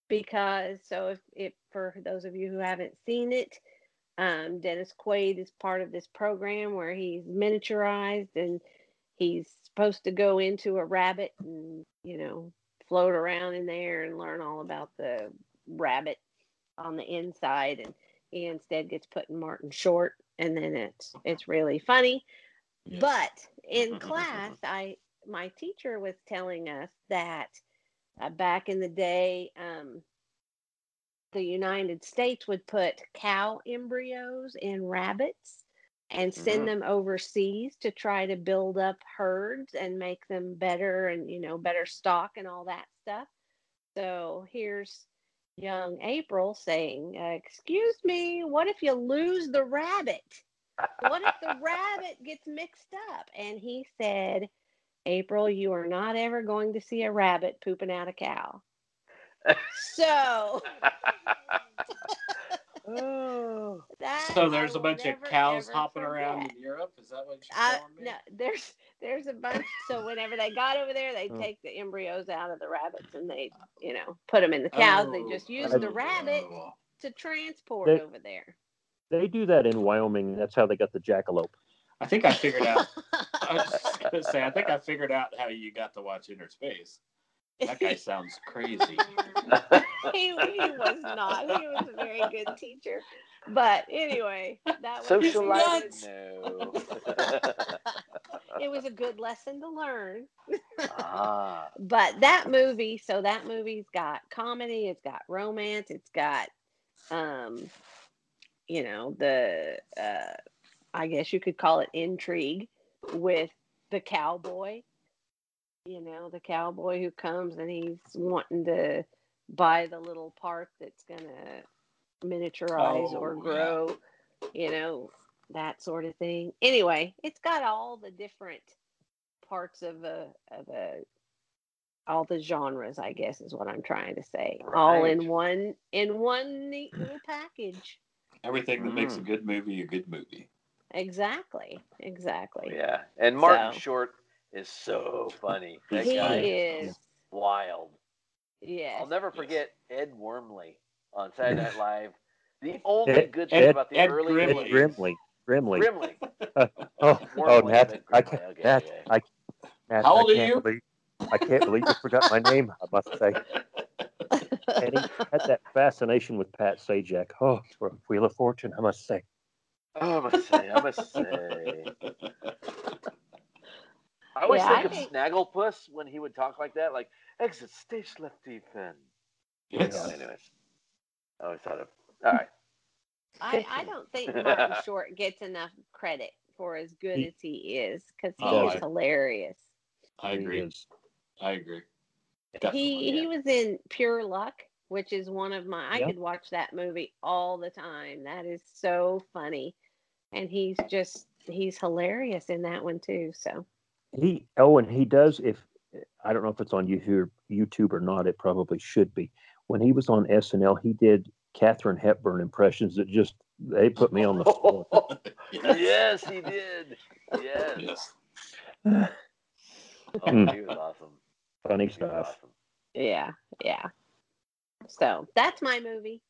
Because so if, if for those of you who haven't seen it, um, Dennis Quaid is part of this program where he's miniaturized and he's supposed to go into a rabbit and you know float around in there and learn all about the rabbit on the inside and he instead gets put in Martin Short and then it's it's really funny Yes. but in (laughs) class i my teacher was telling us that uh, back in the day um, the united states would put cow embryos in rabbits and send Mhm. them overseas to try to build up herds and make them better and you know better stock and all that stuff so here's young april saying uh, excuse me what if you lose the rabbit what if the (laughs) rabbit gets mixed up? And he said, April, you are not ever going to see a rabbit pooping out a cow. So (laughs) oh. that So there's a will bunch of cows ever hopping around forget. in Europe. Is that what you're I, me? no, there's there's a bunch. So whenever they got over there, they Oh. take the embryos out of the rabbits and they, you know, put them in the cows. they Oh, just use oh, the rabbit oh. to transport They- over there. They do that in Wyoming. That's how they got the jackalope. I think I figured out. (laughs) I was just gonna say, I think I figured out how you got to watch Innerspace. That guy (laughs) sounds crazy. (laughs) he, he was not. He was a very good teacher. But anyway, that was Social life? No. it was a good lesson to learn. ah. But that movie, so that movie's got comedy, it's got romance, it's got um, you know, the uh I guess you could call it intrigue with the cowboy. You know, the cowboy who comes and he's wanting to buy the little park that's gonna miniaturize or Oh, yeah. grow, you know, that sort of thing. Anyway, it's got all the different parts of a of a all the genres, I guess is what I'm trying to say. All in one in one neat little package. Everything that makes a Mm. good movie a good movie. Exactly. Exactly. Yeah. And Martin So- Short is so funny. That He guy is wild. Yeah. I'll never yes. forget Ed Wormley on Saturday Night Live. The only Ed- good thing Ed- about the Ed early Grimley. Ed 80s Grimley. Grimley. Grimley. (laughs) Oh, oh, Wormley, oh, Nat, Ed I can't, Okay, Nat, okay. I, Nat, How old I can't you? Believe, I can't believe you forgot my name. I must say, (laughs) and he had that fascination with Pat Sajak. Oh, for a wheel of fortune, I must say. Oh, I must (laughs) say, I must say. I always Yeah, think I of think- Snagglepuss when he would talk like that, like exit stage left deep end. Yes. Yeah, anyways, I always thought of. All right. I, I don't think Martin (laughs) Short gets enough credit for as good He- as he is because he Oh, is I- hilarious. I agree. Mm-hmm. I agree. He Definitely. he was in Pure Luck, which is one of my. I could watch that movie all the time. That is so funny, and he's just he's hilarious in that one too. So He oh, and he does. If I don't know if it's on YouTube, YouTube or not, it probably should be. When he was on SNL, he did Katharine Hepburn impressions that just they put me on the floor. (laughs) yes, he did. Yes. Yes. Oh, Mm. he was awesome. Funny He was stuff. awesome. yeah, yeah. So that's my movie.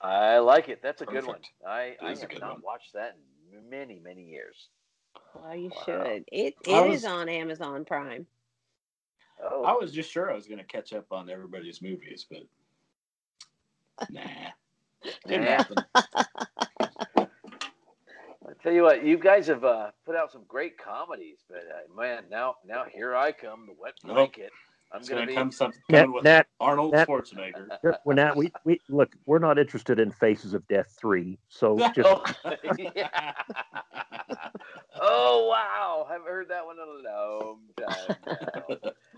I like it. That's a good one. I, I have not one. watched that in many, many years. Well, you Wow. should. It I it is was- on Amazon Prime. Oh, I was just sure I was going to catch up on everybody's movies, but nah. Didn't happen. (laughs) I tell you what, you guys have uh, put out some great comedies, but uh, man, now now here I come, the wet Nope. Blanket. I'm It's gonna going to be come something Nat, with Nat, Arnold Nat- Schwarzenegger. we're not. We, we look. We're not interested in Faces of Death three. So (laughs) just Oh, (laughs) yeah. oh wow, haven't heard that one in a long time. Now.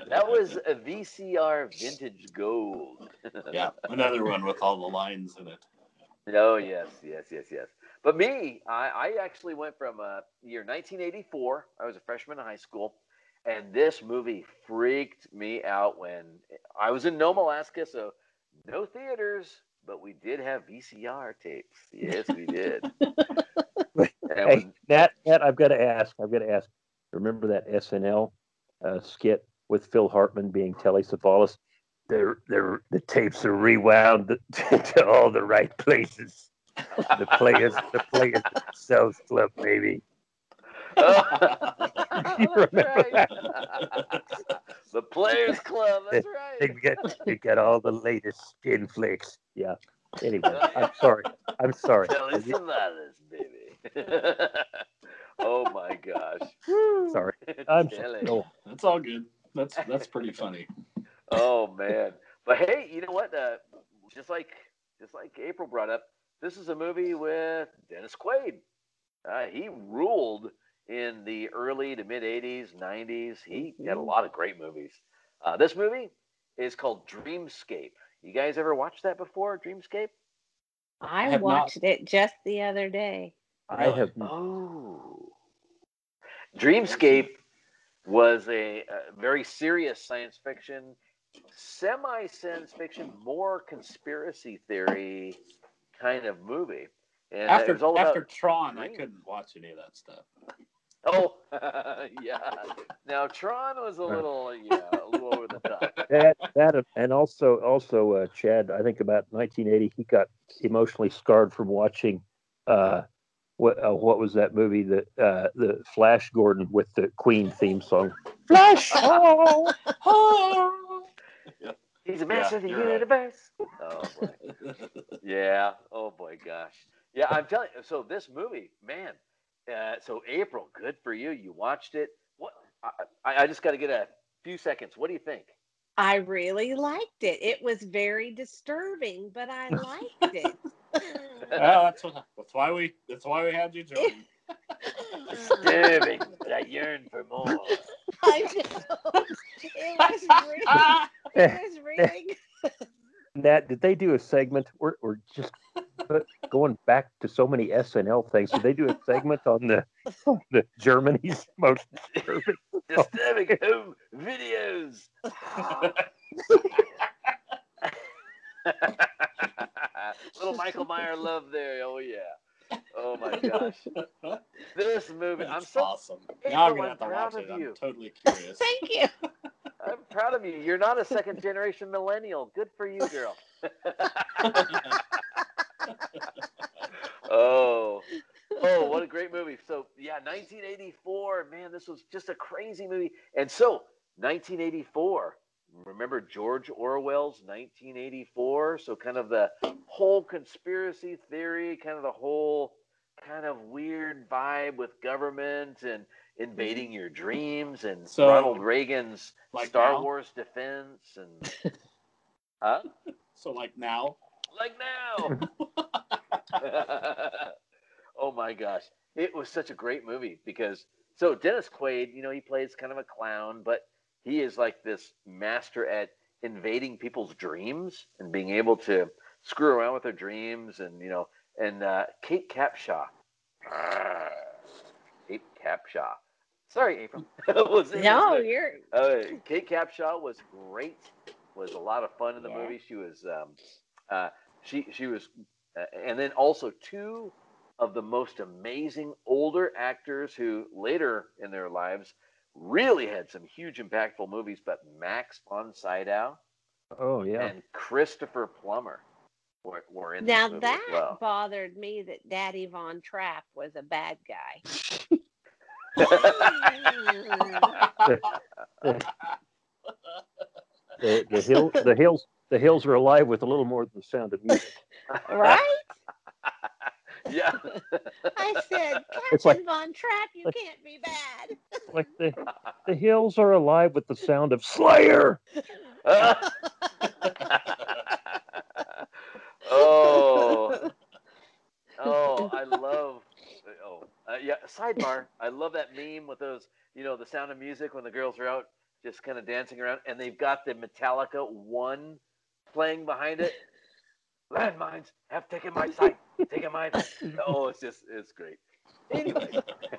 That was a VCR vintage gold. (laughs) yeah, another one with all the lines in it. Oh yes, yes, yes, yes. But me, I, I actually went from uh, year 1984. I was a freshman in high school, and this movie freaked me out when I was in Nome, Alaska. So no theaters, but we did have VCR tapes. Yes, we did. (laughs) Hey, when- Nat, Nat, I've got to ask. I've got to ask. Remember that SNL uh, skit with Phil Hartman being Telly Savalas? They're, they're, the tapes are rewound (laughs) to all the right places. The players, the players themselves club, baby. (laughs) You That's remember right. the Players Club. That's right. They right. got, they got all the latest skin flicks. Yeah. Anyway, I'm sorry. I'm sorry. Telly Savalas, baby. (laughs) oh my gosh. Sorry. (laughs) I'm sorry. No, That's all good. That's that's pretty funny. Oh man. But hey, you know what? Uh, just like just like April brought up, this is a movie with Dennis Quaid. Uh, he ruled in the early to mid '80s, '90s. He had a lot of great movies. Uh, this movie is called Dreamscape. You guys ever watched that before? Dreamscape? I have not. watched it just the other day. I have. Oh. Dreamscape was a, a very serious science fiction, semi science fiction, more conspiracy theory kind of movie. And it After was all after about. Tron, I couldn't watch any of that stuff. Oh, (laughs) yeah. Now Tron was a little, yeah, a little over the top. (laughs) that that and also also uh, Chad. I think about 1980, he got emotionally scarred from watching. Uh, what uh, what was that movie? The uh, the Flash Gordon with the Queen theme song. Flash. Oh. (laughs) oh, He's a master of the you're right. universe. Oh boy. Yeah. Oh boy, gosh. Yeah, I'm telling you. So this movie, man. Uh, so April, good for you. You watched it. What? I, I I just got to get a few seconds. What do you think? I really liked it. It was very disturbing, but I (laughs) liked it. well, that's, what, that's why we that's why we had you join. Disturbing, but I yearn for more. I know. It was really, it was really (laughs) Nat, did they do a segment? Or or just but going back to so many SNL things. Did they do a segment on the the Germany's (laughs) most disturbing? Disturbing home videos. (laughs) Little Michael Meyer love there. Oh yeah. Oh my (laughs) gosh. This movie. I'm so awesome. Now I'm gonna have to watch it. you. I'm totally curious. thank you. I'm proud of you. You're not a second generation millennial. Good for you, girl. (laughs) oh, oh, what a great movie. So, yeah, 1984. Man, this was just a crazy movie. And so, 1984. Remember George Orwell's 1984? So, kind of the whole conspiracy theory, kind of the whole kind of weird vibe with government and invading mm-hmm. your dreams and So, Ronald Reagan's like Star now? Wars defense and (laughs) huh? so like now, Like now. (laughs) oh my gosh. It was such a great movie because so Dennis Quaid, you know, he plays kind of a clown, but he is like this master at invading people's dreams and being able to screw around with their dreams and you know and uh, Kate Capshaw. (laughs) Kate Capshaw. Sorry, April. (laughs) was No, movie. you're Uh, Kate Capshaw was great. Was a lot of fun in the Yeah. movie. She was, um, uh, she she was, uh, and then also two of the most amazing older actors who later in their lives really had some huge impactful movies. But Max von Sydow Oh yeah. and Christopher Plummer were, were in now movie that well. bothered me that Daddy Von Trapp was a bad guy. (laughs) (laughs) The, the hill the hills the hills are alive with a little more than the sound of music. (laughs) right? (laughs) Yeah. (laughs) I said, Captain like- Von Trapp, you like- can't be bad. Like the the hills are alive with the sound of Slayer. oh, oh, I love. Oh, uh, yeah. Sidebar. I love that meme with those. You know, the sound of music when the girls are out just kind of dancing around, and they've got the Metallica one playing behind it. (laughs) Landmines have taken my sight. Taken my. Oh, it's just it's great. Anyway, (laughs)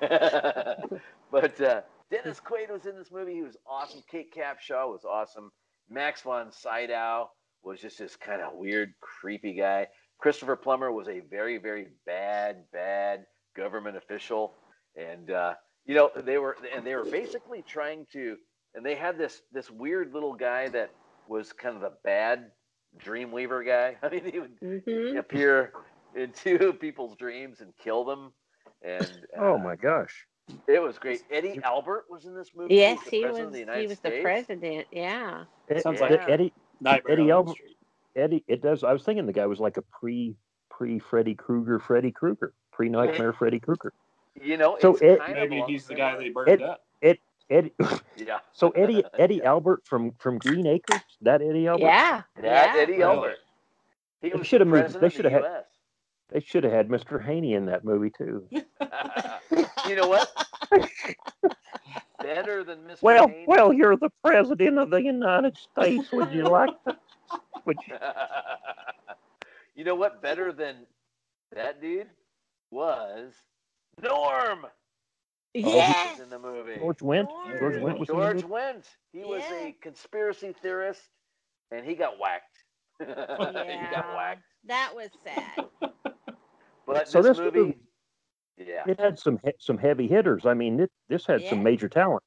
but uh, Dennis Quaid was in this movie. He was awesome. Kate Capshaw was awesome. Max von Sydow was just this kind of weird, creepy guy. Christopher Plummer was a very, very bad, bad government official, and uh, you know they were, and they were basically trying to, and they had this this weird little guy that was kind of the bad Dreamweaver guy. I (laughs) mean, he would hmm appear into people's dreams and kill them, and uh, (laughs) Oh my gosh. it was great. Eddie Albert was in this movie. Yes, the he was. the He was the president. Yeah. Ed- Sounds like- Eddie Nightmare Eddie on Elm Elm- Street. Eddie. It does. I was thinking the guy was like a pre pre Freddy Krueger Freddy Krueger pre Nightmare Freddy Krueger. You know, So it's Ed- kind Maybe of he's the similar. guy they burned Ed- up. Eddie. (laughs) Yeah, So Eddie Eddie Albert from from Green Acres. That Eddie Albert. Yeah. that yeah. Eddie Albert. He They should have moved- they should the have U.S. They should have had Mr. Haney in that movie too. (laughs) you know what? Better than Mr. Well, Haney. well, you're the president of the United States. Would you like to? (laughs) Would you? you know what? Better than that dude was Norm. Yes. was in the movie. George Wendt. George George Wendt was in the George movie? Wendt. He was Yeah. a conspiracy theorist, and he got whacked. (laughs) he got Yeah. whacked. That was sad. (laughs) But So this, this movie, movie- yeah, It had some some heavy hitters. I mean, it, this had Yeah. some major talent.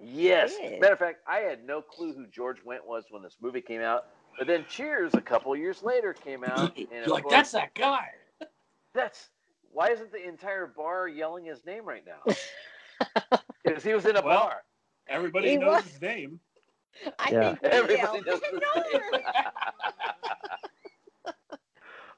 yes. Matter of fact, I had no clue who George Wendt was when this movie came out. But then Cheers, a couple years later, came out, (laughs) and You're like, course, that's that guy. that's why isn't the entire bar yelling his name right now? (laughs) Because he was in a Well, bar. Everybody He knows was. his name. I Yeah. think Everybody yelled, knows (laughs) his name. (laughs)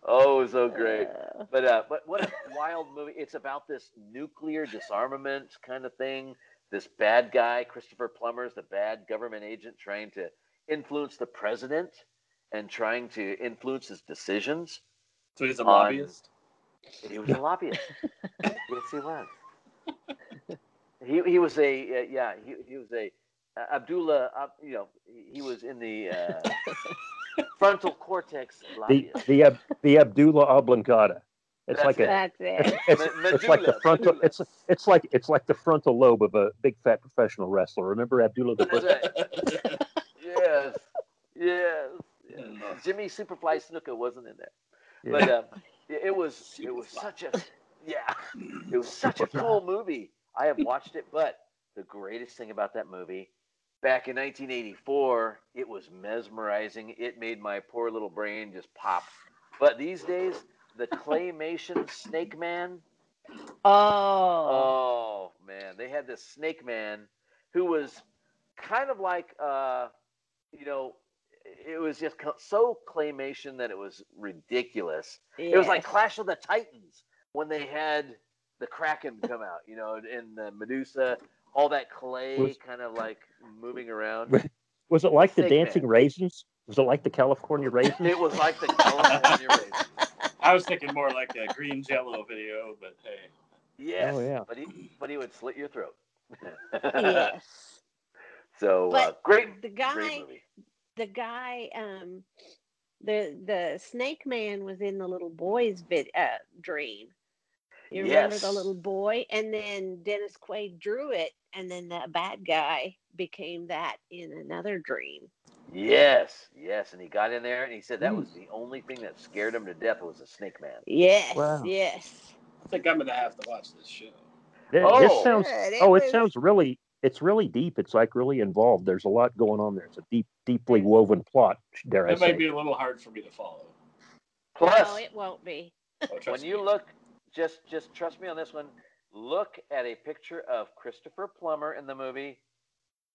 oh, so great. Uh, But uh, but what a wild movie! It's about this nuclear disarmament kind of thing. This bad guy, Christopher Plummer, is the bad government agent trying to influence the president and trying to influence his decisions. So he's a On- lobbyist. He was a lobbyist. (laughs) yes, he was. He he was a uh, yeah he he was a uh, Abdullah uh, you know he, he was in the uh, (laughs) frontal cortex The lobbyist. the Ab- the Abdullah oblongata. It's That's like a that's it. it's, Me- it's like the frontal medulla. it's it's like it's like the frontal lobe of a big fat professional wrestler. Remember Abdullah the That's Butcher? right. yes, yes. yes. Jimmy Superfly Snuka wasn't in there, Yeah. but um, it was it was such a yeah, (laughs) it was such a cool movie. I have watched it, but the greatest thing about that movie, back in 1984, it was mesmerizing. It made my poor little brain just pop. But these days, the claymation Snake Man. Oh. Oh man, they had this Snake Man who was kind of like uh, you know, it was just so claymation that it was ridiculous. It was like. Clash of the Titans when they had the Kraken come out, you know, and the Medusa, all that clay Was- kind of like moving around. Was it like the Snake dancing Man. raisins? Was it like the California raisins? It was like the California (laughs) Raisins. I was thinking more like a green jello video, but hey. Yes, Oh, yeah. but he but he would slit your throat. yes. (laughs) So uh, great, the great guy movie. The guy um the the snake man was in the little boy's vid, uh, dream you remember the little boy and then dennis quaid drew it and then the bad guy became that in another dream Yes, yes, and he got in there and he said that was the only thing that scared him to death was a snake man. yes Wow. yes I think I'm gonna have to watch this show. It, Oh. it sounds Good, it oh, it was- sounds really it's really deep. It's like really involved. There's a lot going on there. It's a deep, deeply woven plot. Dare I say. It say? might be a little hard for me to follow. Plus, no it won't be Oh, when trust you me. look, just just trust me on this one. Look at a picture of Christopher Plummer in the movie,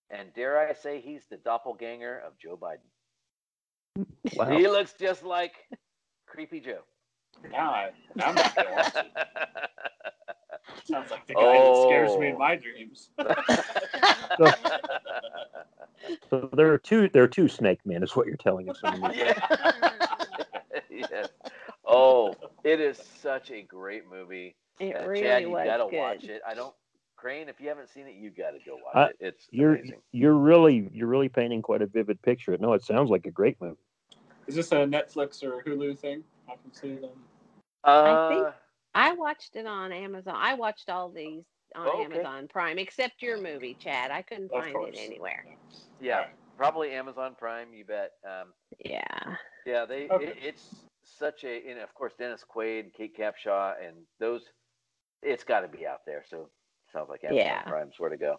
and dare I say he's the doppelganger of Joe Biden. Wow. He looks just like Creepy Joe. Now, I, now I'm not gonna watch it. (laughs) Sounds like the guy that scares me in Oh. my dreams. (laughs) So there are two. There are two Snake Men, is what you're telling us. in (laughs) yeah. (laughs) yes. Oh, it is such a great movie. It Uh, really Chad, you was gotta good. watch it. I don't. Crane, if you haven't seen it, you've gotta go watch Uh, it. It's You're amazing. you're really you're really painting quite a vivid picture. No, it sounds like a great movie. Is this a Netflix or Hulu thing? I can see it on. I think- Uh, I watched it on Amazon. I watched all these on Oh, okay. Amazon Prime, except your movie, Chad. I couldn't Of find course. it anywhere. yeah, probably Amazon Prime. You bet. Um, Yeah. Yeah, they Okay. it, it's such a and of course Dennis Quaid, Kate Capshaw, and those it's got to be out there. So sounds like Amazon Yeah. Prime's where to go.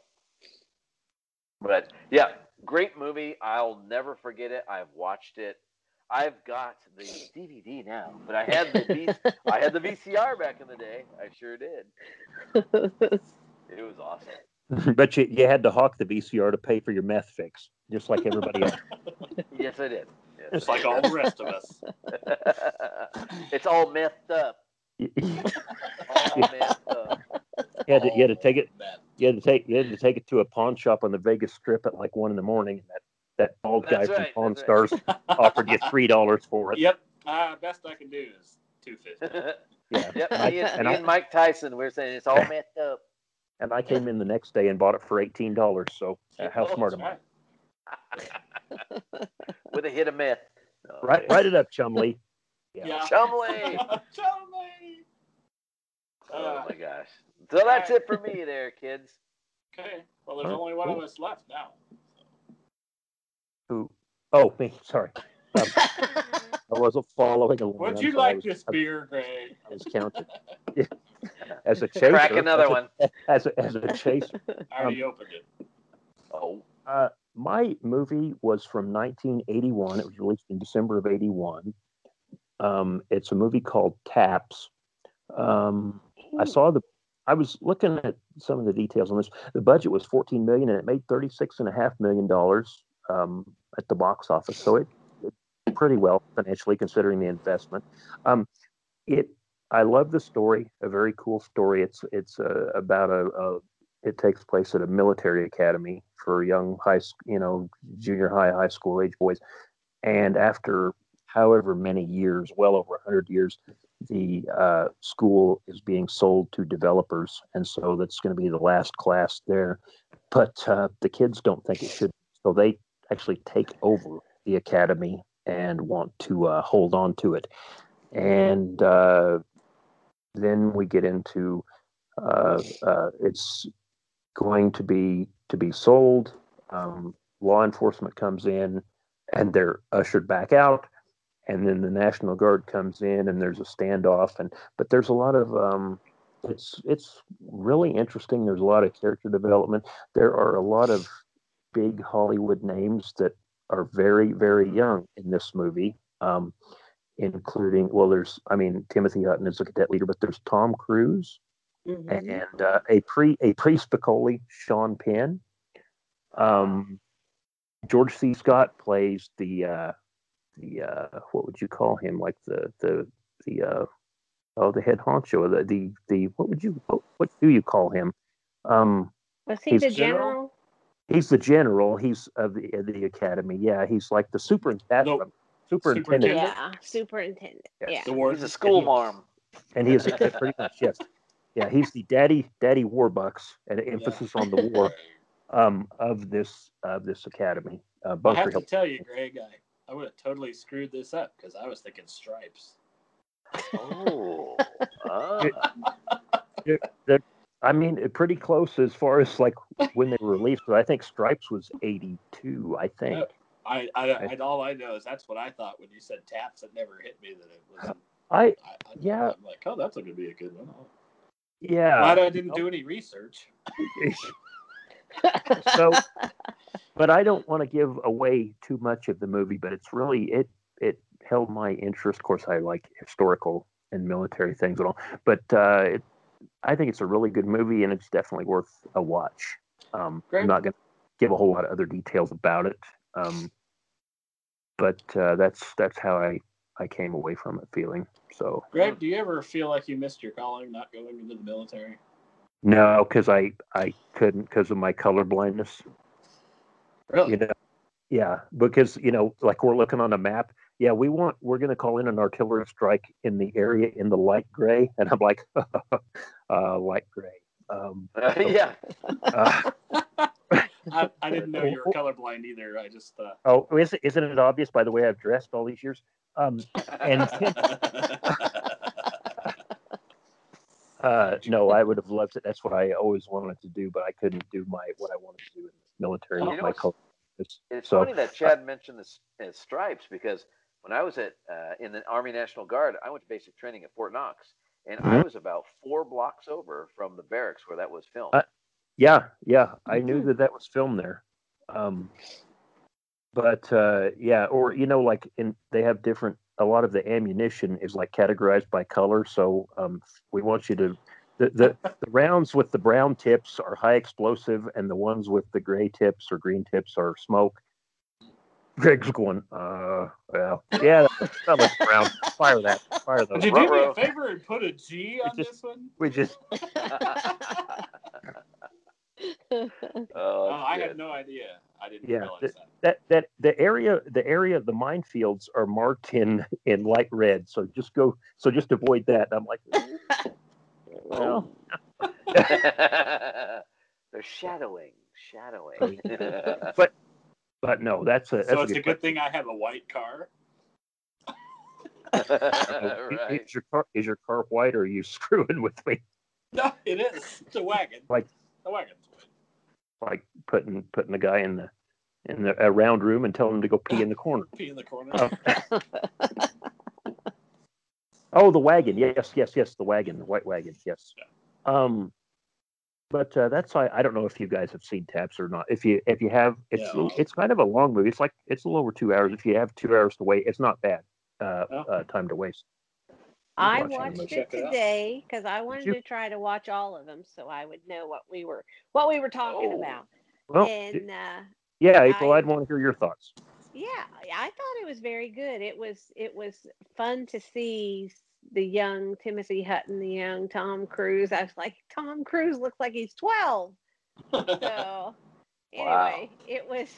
But yeah, great movie. I'll never forget it. I've watched it. I've got the DVD now, but I had the V, I had the VCR back in the day. I sure did. (laughs) It was awesome. (laughs) but you you had to hawk the VCR to pay for your meth fix, just like everybody else. (laughs) Yes, I did. Yes, Just I like did. all the rest of us. it's all messed up. you All messed up. had to you had to take it you had to take you had to take it to a pawn shop on the Vegas Strip at like one in the morning. And that that bald guy That's from right, Pawn that's Stars (laughs) offered you three dollars for it. Yep. Uh, best I can do is two fifty. (laughs) Yeah. Yep, And I- me and, and me I- and Mike Tyson, we're saying it's all messed up. And I came in the next day and bought it for eighteen dollars. So uh, how Oh, smart am I? (laughs) with a hit of meth. Oh, Right, write it up, Chumlee. Yeah. Yeah. Chumlee. Chumlee. Oh Uh, my gosh. So that's it for me there, kids. okay. Well, there's Huh? only one of Cool. us left now. Who? Oh, me. Sorry, (laughs) I wasn't following along. Would you sorry. like was- this beer, Greg? I was counting. Yeah. As a chaser, Crack another as a- one. As a, as a chaser, (laughs) I already opened it. Oh. Uh, my movie was from 1981. It was released in December of 81. Um, it's a movie called Taps. Um, I saw the. I was looking at some of the details on this. The budget was 14 million, and it made 36 and a half million dollars um, at the box office. So it, it pretty well financially considering the investment. Um, it. I love the story. A very cool story. It's it's uh, about a, a it takes place at a military academy for young high, you know, junior high, high school age boys. And after however many years, well over 100 years, the uh, school is being sold to developers. And so that's going to be the last class there. But uh, the kids don't think it should. So they actually take over the academy and want to uh, hold on to it. And uh, then we get into uh, uh, it's going to be to be sold. Um, law enforcement comes in, and they're ushered back out, and then the National Guard comes in, and there's a standoff. And but there's a lot of um, it's it's really interesting. There's a lot of character development. There are a lot of big Hollywood names that are very very young in this movie. Um, including well there's i mean timothy hutton is a cadet leader but there's tom cruise Mhm. and uh, a pre a pre Spicoli, Sean Penn. Um, George C. Scott plays the uh, the uh, what would you call him? Like the the the uh, oh the head honcho. The the the what would you what, what do you call him? Um, Was he the general? general? He's the general. He's of the of the academy. Yeah, he's like the superintendent. Nope. Superintendent, Superintendent. Yeah, superintendent. Yes. Yeah. The war. He's a school marm. and he is pretty much yes. Yeah, he's the daddy daddy warbucks, and emphasis on the war. um, of this of this academy. Uh, I Bunker have to tell you, Greg, I, I would have totally screwed this up because I was thinking stripes. Oh. ah. I mean, pretty close as far as like (laughs) when they were released. But I think Stripes was eighty two. I think. I, I, I, all I know is that's what I thought when you said taps. It never hit me that it was. (sighs) I I, Yeah. I'm like, oh, that's going to be a good one. yeah. Glad I didn't do any research. (laughs) so, but I don't want to give away too much of the movie. But it's really it it held my interest. Of course, I like historical and military things and all. But uh, it, I think it's a really good movie, and it's definitely worth a watch. Um. I'm not going to give a whole lot of other details about it. Um, but uh, that's that's how I I came away from it feeling. So Greg, do you ever feel like you missed your calling not going into the military? no, because I I couldn't because of my color blindness. Really? You know, yeah, because you know, like we're looking on a map. Yeah, we want we're going to call in an artillery strike in the area in the light gray, and I'm like, (laughs) uh, light gray. Um, (laughs) yeah. uh, (laughs) I, I didn't know you were colorblind either. I just uh, oh, is, isn't it obvious by the way I've dressed all these years? Um, And- uh, no, I would have loved it. That's what I always wanted to do, but I couldn't do my what I wanted to do in the military You with know my what's- color. It's So- funny that Chad mentioned the stripes because when I was at uh, in the Army National Guard, I went to basic training at Fort Knox, and I Mhm. was about four blocks over from the barracks where that was filmed. Uh, Yeah, yeah, I knew Mhm. that that was filmed there. Um, but uh, yeah, or you know, like in they have different. A lot of the ammunition is like categorized by color, so um, we want you to. The, the, the rounds with the brown tips are high explosive, and the ones with the gray tips or green tips are smoke. Greg's going, uh, well, yeah, that looks brown. Fire that, fire that. Would those. you do me a favor and put a G on just- this one? We just, (laughs) (laughs) oh, Oh, that's I had no idea. I didn't Yeah, realize th- that. that that the area the area of the minefields are marked in in light red so just go so just avoid that i'm like (laughs) well They're shadowing, shadowing. but but no that's a that's So it's a good, good thing I have a white car. (laughs) right. is your car is your car white or are you (laughs) screwing with me No, it is. It's a wagon. Like- the wagon. like putting putting the guy in the in the a round room and telling him to go pee in the corner (laughs) Pee in the corner. Oh. oh the wagon yes yes yes the wagon the white wagon yes um but uh, that's I, I don't know if you guys have seen taps or not if you if you have it's Yeah. it's kind of a long movie it's like it's a little over two hours if you have two hours to wait it's not bad uh, Oh. uh time to waste I watching them. watched it Check today because I wanted you? to try to watch all of them so I would know what we were what we were talking Oh. about. well and uh, yeah april I- i'd want to hear your thoughts yeah, I thought it was very good. It was it was fun to see s- the young Timothy Hutton, the young Tom Cruise. I was like, Tom Cruise looks like he's twelve. So (laughs) anyway, it was,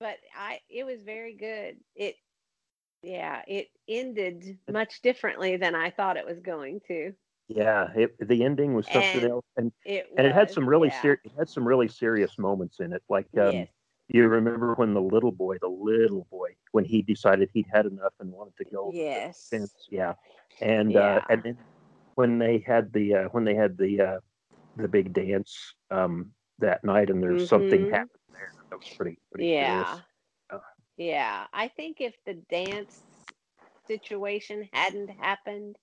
but I it was very good. It yeah, it ended much differently than I thought it was going to. yeah it, the ending was something And else and It and it had some really yeah. ser- it had some really serious moments in it like um, yes. You remember when the little boy the little boy when he decided he'd had enough and wanted to go Yes. fence. Yeah, and uh, and then when they had the uh, when they had the uh, the big dance um, that night, and there's something Mhm. happened there. That was pretty pretty Yeah. Uh, Yeah. I think if the dance situation hadn't happened,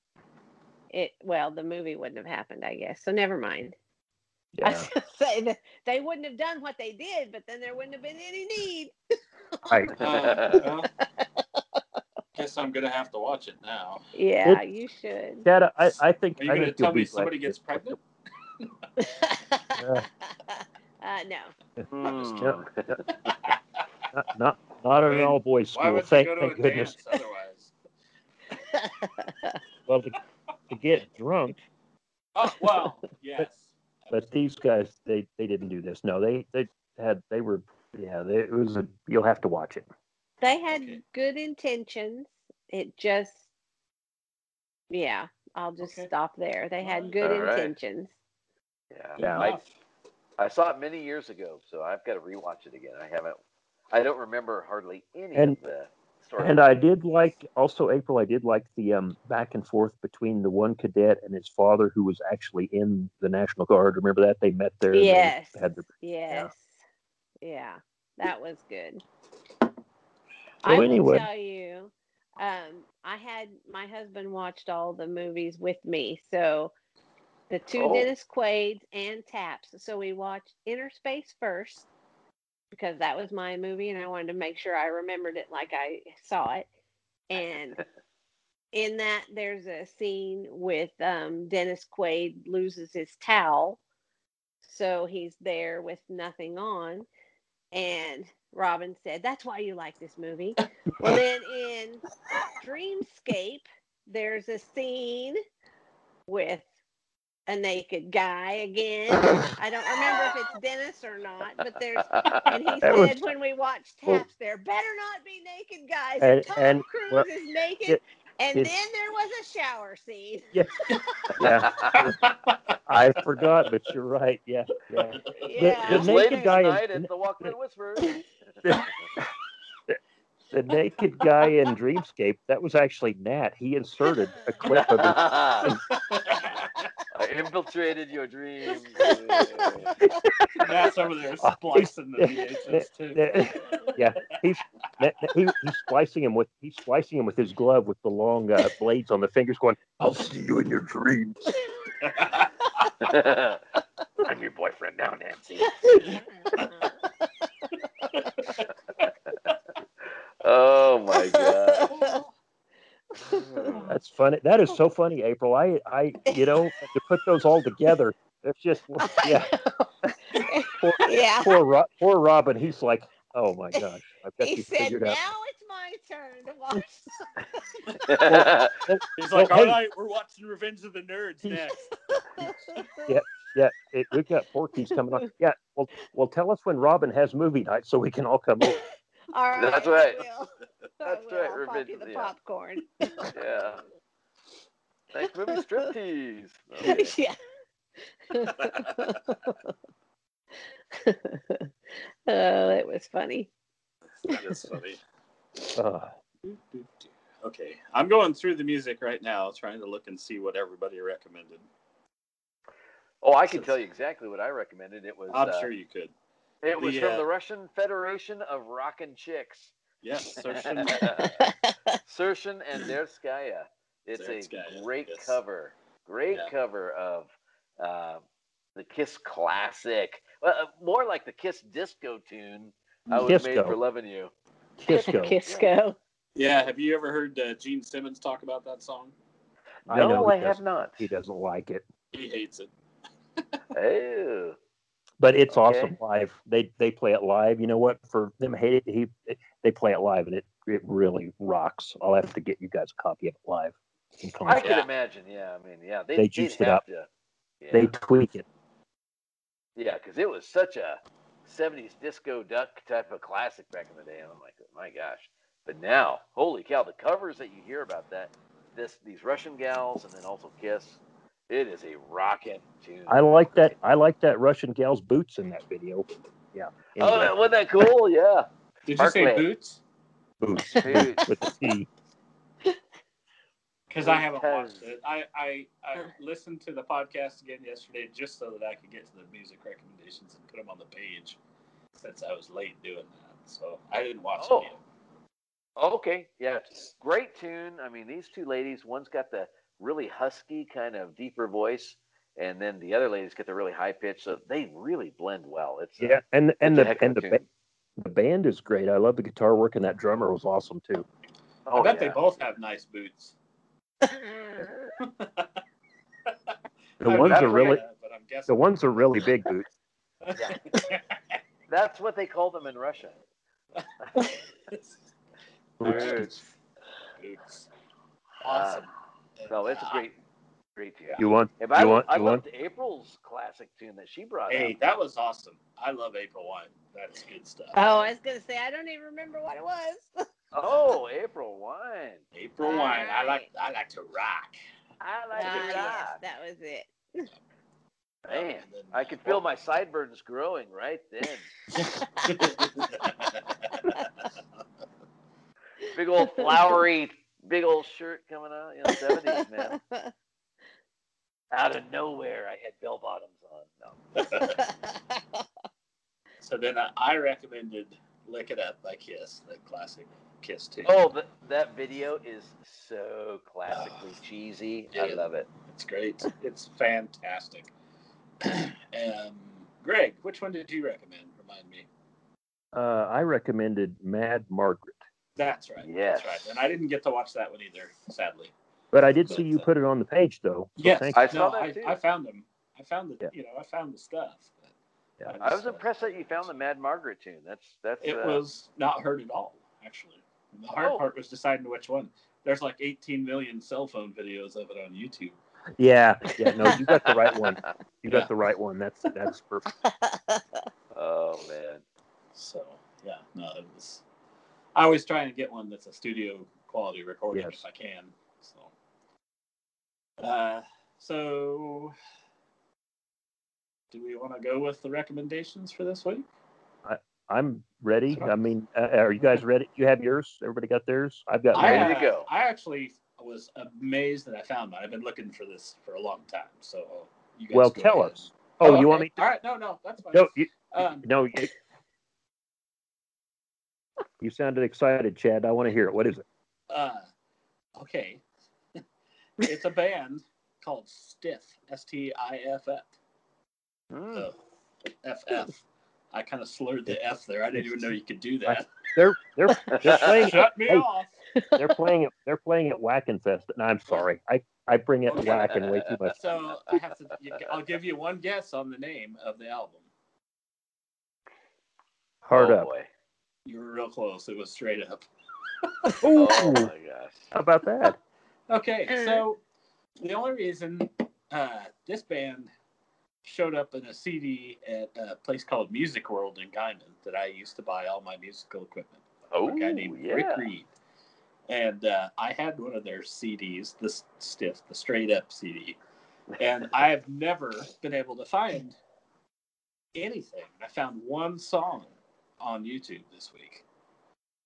it well, the movie wouldn't have happened, I guess. So never mind. I Yeah, was gonna say that they wouldn't have done what they did, but then there wouldn't have been any need. (laughs) right. Uh, (laughs) well, (laughs) guess I'm gonna have to watch it now. Yeah, you should. Dad, I, I think Are you I gonna tell me somebody you gets did- pregnant? uh, no. Not not, not at an all boys school. would Thank, you go to thank a goodness. dance otherwise? Well, to, to get drunk, Oh well, yes. but these guys they they didn't do this. No, they they had they were yeah. They, it was a you'll have to watch it. They had Okay. good intentions. It just, yeah, I'll just Okay. stop there. They had good Alright. intentions. Yeah. Yeah. I, I saw it many years ago, so I've got to rewatch it again. I haven't. I don't remember hardly any And- of the And I did like also April. I did like the um, back and forth between the one cadet and his father, who was actually in the National Guard. Remember that they met there. Yes. had the, Yes. Yeah. That was good. So I anyway. tell you, um, I had my husband watched all the movies with me. So the two Oh. Dennis Quaid's and Taps. So we watched Innerspace first because that was my movie and I wanted to make sure I remembered it like I saw it. And (laughs) in that there's a scene with um, Dennis Quaid loses his towel. So he's there with nothing on. And Robin said. That's why you like this movie. well, then in (laughs) Dreamscape, there's a scene with a naked guy again. (laughs) I don't remember if it's Dennis or not, but there's (laughs) and he said was- when we watched Well- Taps, there better not be naked guys. And- And, Tom and, Cruise well, is naked, it- and it- then there was a shower scene. (laughs) Yeah, I forgot, but you're right. Yeah, yeah. Yeah. the It's naked guy in- the Walkman Whisperer. The naked guy in Dreamscape, that was actually Nat. He inserted a clip of his. I infiltrated your dreams. (laughs) That's over there splicing the (laughs) VHS too. (laughs) yeah, he's Nat- Nat- he, he's splicing him with he's splicing him with his glove with the long uh, blades on the fingers, going, "I'll see you in your dreams." I'm your boyfriend now, Nancy. oh my god. (laughs) That's funny. That is so funny, April. I, I, you know, to put those all together, it's just, (laughs) yeah. Poor, yeah. poor, Ro- poor Robin. He's like, oh my (laughs) gosh, I bet He you said, figured "Now out. it's my turn to watch." He's like, Well, all hey. right, we're watching Revenge of the Nerds next. Yeah, it, we've got Porky's coming on. Yeah, well, well, tell us when Robin has movie night so we can all come over. All right, That's right. will. (laughs) I That's will. right, I'll pop Revenge of the the- (laughs) yeah. popcorn. (laughs) yeah. Next movie, striptease. Okay. yeah. oh, that was funny. That's funny. Uh, Okay, I'm going through the music right now, trying to look and see what everybody recommended. Oh, I can tell you exactly what I recommended. It was. I'm uh, sure you could. It was the, from uh, the Russian Federation of Rockin' Chicks. Yes, Sershen. (laughs) Sershen and Derskaya. It's a great yes. cover. Great Yeah. cover of uh, the Kiss classic. Well, uh, more like the Kiss disco tune. I was made for loving you. Kisco. Kisco. Yeah, have you ever heard uh, Gene Simmons talk about that song? No, know I have doesn't. not. He doesn't like it, He hates it. (laughs) Oh. But it's Okay. awesome live. They they play it live. You know what? For them hate it, he they play it live, and it it really rocks. I'll have to get you guys a copy of it live. I could Yeah. imagine. Yeah, I mean, yeah, they, They juiced it up. To, yeah. They tweak it. Yeah, because it was such a 70s disco duck type of classic back in the day. And I'm like, my gosh. But now, holy cow, the covers that you hear about that, this these Russian gals and then also Kiss, it is a rockin' tune. I like that. I like that Russian gal's boots in that video. Yeah. Oh, that, wasn't that cool? Yeah. Did you say Barclay. Boots? boots (laughs) Dude. with the T. (laughs) Because I haven't Because- watched it. I, I, I listened to the podcast again yesterday just so that I could get to the music recommendations and put them on the page since I was late doing that. So I didn't watch Oh. it yet. Okay. Yeah. Great tune. I mean, these two ladies, one's got the really husky, kind of deeper voice, and then the other ladies get the really high pitch. So they really blend well. It's Yeah, and and the and the, ba- the band is great. I love the guitar work, and that drummer was awesome too. Oh, I bet yeah. they both have nice boots. (laughs) The I've ones are really that, but I'm the ones are really big (laughs) boots. (laughs) That's what they call them in Russia. Boots. Boots. Boots. Uh, Awesome. No, it's a great, great tune. You want If you I, want I you want loved April's classic tune that she brought Hey, up. that was awesome. I love April Wine. That's good stuff. oh, I was gonna say I don't even remember what it was. (laughs) Oh, April Wine. April Wine. I like. I like to rock. I like Ah, it. yes, rock. that was it. Man, And then, I could feel my sideburns growing right then. (laughs) (laughs) Big old flowery, big old shirt coming out. You know, seventies man. (laughs) Out of nowhere, I had bell bottoms on. No. (laughs) so then I, I recommended "Lick It Up" by Kiss, the classic Kiss tune. Oh, th- that video is so classically (sighs) cheesy. I love it. it's great. It's fantastic. (clears throat) um, Greg, which one did you recommend? Remind me. uh, I recommended Mad Margaret, That's right. Yes. That's right. And I didn't get to watch that one either, sadly. but I did see you uh, put it on the page though. So Yes, thank I saw no, that I, too. I found them. I found the, Yeah. you know, I found the stuff. Yeah. I was just, uh, impressed that you found the Mad Margaret tune. That's that's. It uh, was not heard at all, actually. The hard Oh. part was deciding which one. There's like 18 million cell phone videos of it on YouTube. Yeah, yeah. No, you got the right one. (laughs) You got Yeah. the right one. That's that's perfect. (laughs) Oh man. So yeah, no, it was. I always try and get one that's a studio quality recording Yes. if I can. So, uh, so do we want to go with the recommendations for this week? I'm ready. I mean, uh, are you guys ready? You have yours? Everybody got theirs? I've got Ready mine. to uh, go. I actually was amazed that I found mine. I've been looking for this for a long time. So you guys Well, tell ahead. us. Oh, okay. you want me? To... All right, no, no, that's fine. No, you, Um, no. You, you sounded excited, Chad. I want to hear it. What is it? Uh, okay. (laughs) it's a band called Stiff, S T I F F. Hmm. Uh, FF. I kind of slurred the F there. I didn't even know you could do that. They're they're they're (laughs) playing. Shut me Hey. off. they're playing it. They're playing at Wackenfest. And I'm sorry. I I bring it Okay. whacking way too much. So I have to. I'll give you one guess on the name of the album. Hard oh, up. Boy. You were real close. It was straight up. (laughs) Oh my gosh. how about that? (laughs) Okay, so the only reason uh, this band showed up in a CD at a place called Music World in Guymon that I used to buy all my musical equipment. Oh a guy named yeah. Rick Reed. And uh, I had one of their CDs, the stiff, the straight up CD. And I have never been able to find anything. I found one song on YouTube this week.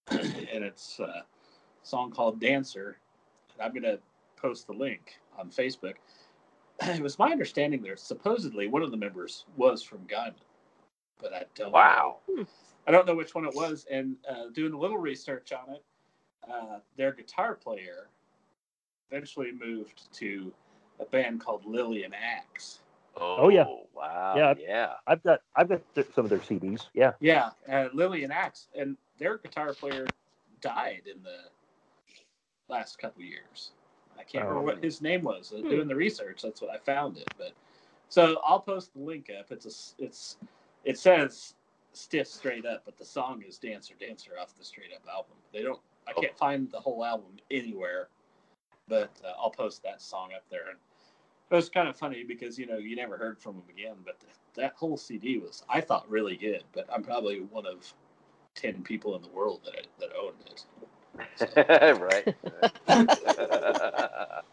(clears throat) and it's a song called Dancer. And I'm going to post the link on Facebook. (clears throat) It was my understanding there supposedly one of the members was from Guymon, but I don't know. Wow. I don't know which one it was, and uh, doing a little research on it, uh, their guitar player eventually moved to a band called Lillian Axe. Oh, yeah. Wow. Yeah. Yeah. I've got I've got th- some of their CDs. Yeah. Yeah, uh, and Axe, and their guitar player died in the last couple years. I can't remember what his name was. Uh, Doing the research, that's what I found it. But so I'll post the link up. It's a it's it says stiff straight up, but the song is Dancer Dancer off the straight up album. They don't. I can't find the whole album anywhere, but uh, I'll post that song up there. And it was kind of funny because you know you never heard from them again, but that whole CD was I thought really good. But I'm probably one of ten people in the world that that owned it. (laughs) right. (laughs)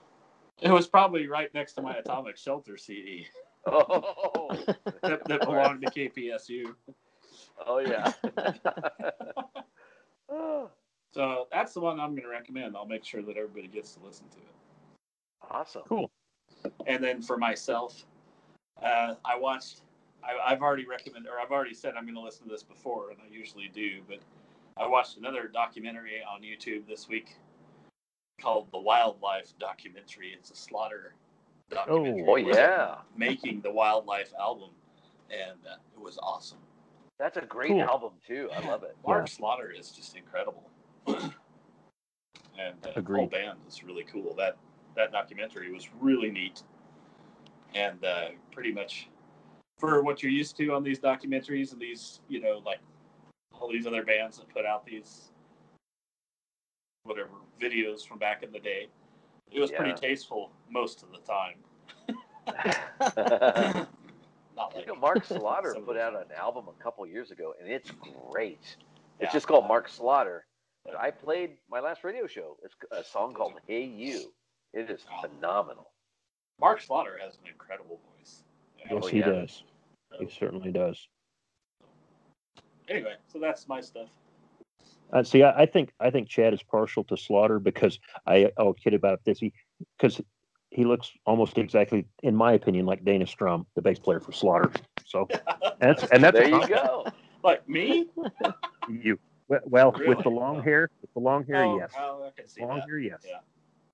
It was probably right next to my Atomic Shelter CD oh. (laughs) that, that belonged to KPSU. Oh yeah. So that's the one I'm going to recommend. I'll make sure that everybody gets to listen to it. awesome. Cool. And then for myself, uh, I watched. I, I've already recommended, or I've already said I'm going to listen to this before, and I usually do. But I watched another documentary on YouTube this week called the Wildlife Documentary. It's a slaughter documentary. Oh yeah. making the Wildlife album, and uh, it was awesome. That's a great Cool. album too. I love it. Mark Slaughter is just incredible, (clears throat) and uh, the whole band is really cool. That that documentary was really neat, and uh, pretty much for what you're used to on these documentaries and these, you know, like all these other bands that put out these whatever videos from back in the day. It was pretty tasteful most of the time. (laughs) (laughs) Not You know, Mark (laughs) Slaughter put out an album a couple years ago, and it's great. It's Yeah. just called Mark Slaughter. I played my last radio show. It's a song called "Hey You." It is Oh. phenomenal. Mark Slaughter has an incredible voice. Yes, Oh, he yeah. does. He certainly does. Anyway, so that's my stuff. Uh, see, I, I think I think Chad is partial to Slaughter because I I'll kid about this. He because he looks almost exactly, in my opinion, like Dana Strum, the bass player for Slaughter. So (laughs) and that's and that's there a you go. Like me? (laughs) You well, well with the long hair, with the long hair, oh, yes. oh, I can see long that. hair, yes. Yeah.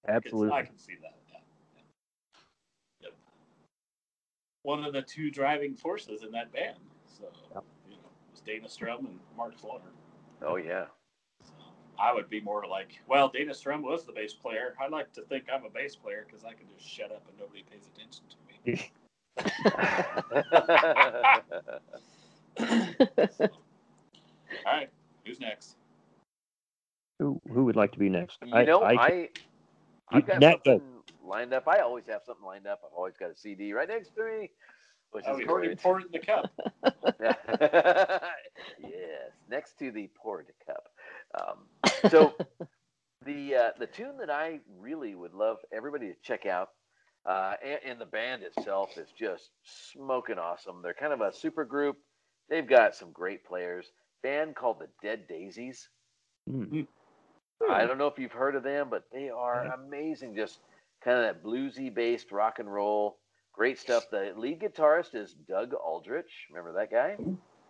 Absolutely. I can see that. Yeah. yeah. Yep. One of the two driving forces in that band. So, Yep. you know, it was Dana Strum and Mark Slaughter. Oh yeah. So I would be more like, well, Dana Strum was the bass player. I like to think I'm a bass player because I can just shut up and nobody pays attention to me. (laughs) All right, who's next? Who who would like to be next? You know, I, I have got Nat, something lined up. I always have something lined up. I've always got a CD right next to me, which Oh, is you've great. poured in the cup. (laughs) (laughs) yes, next to the poured cup. Um, so (laughs) the uh, the tune that I really would love everybody to check out, uh, and, and the band itself is just smoking awesome. They're kind of a super group. They've got some great players. Band called the Dead Daisies. Hmm. I don't know if you've heard of them, but they are amazing. Just kind of that bluesy based rock and roll. Great stuff. The lead guitarist is Doug Aldrich. Remember that guy?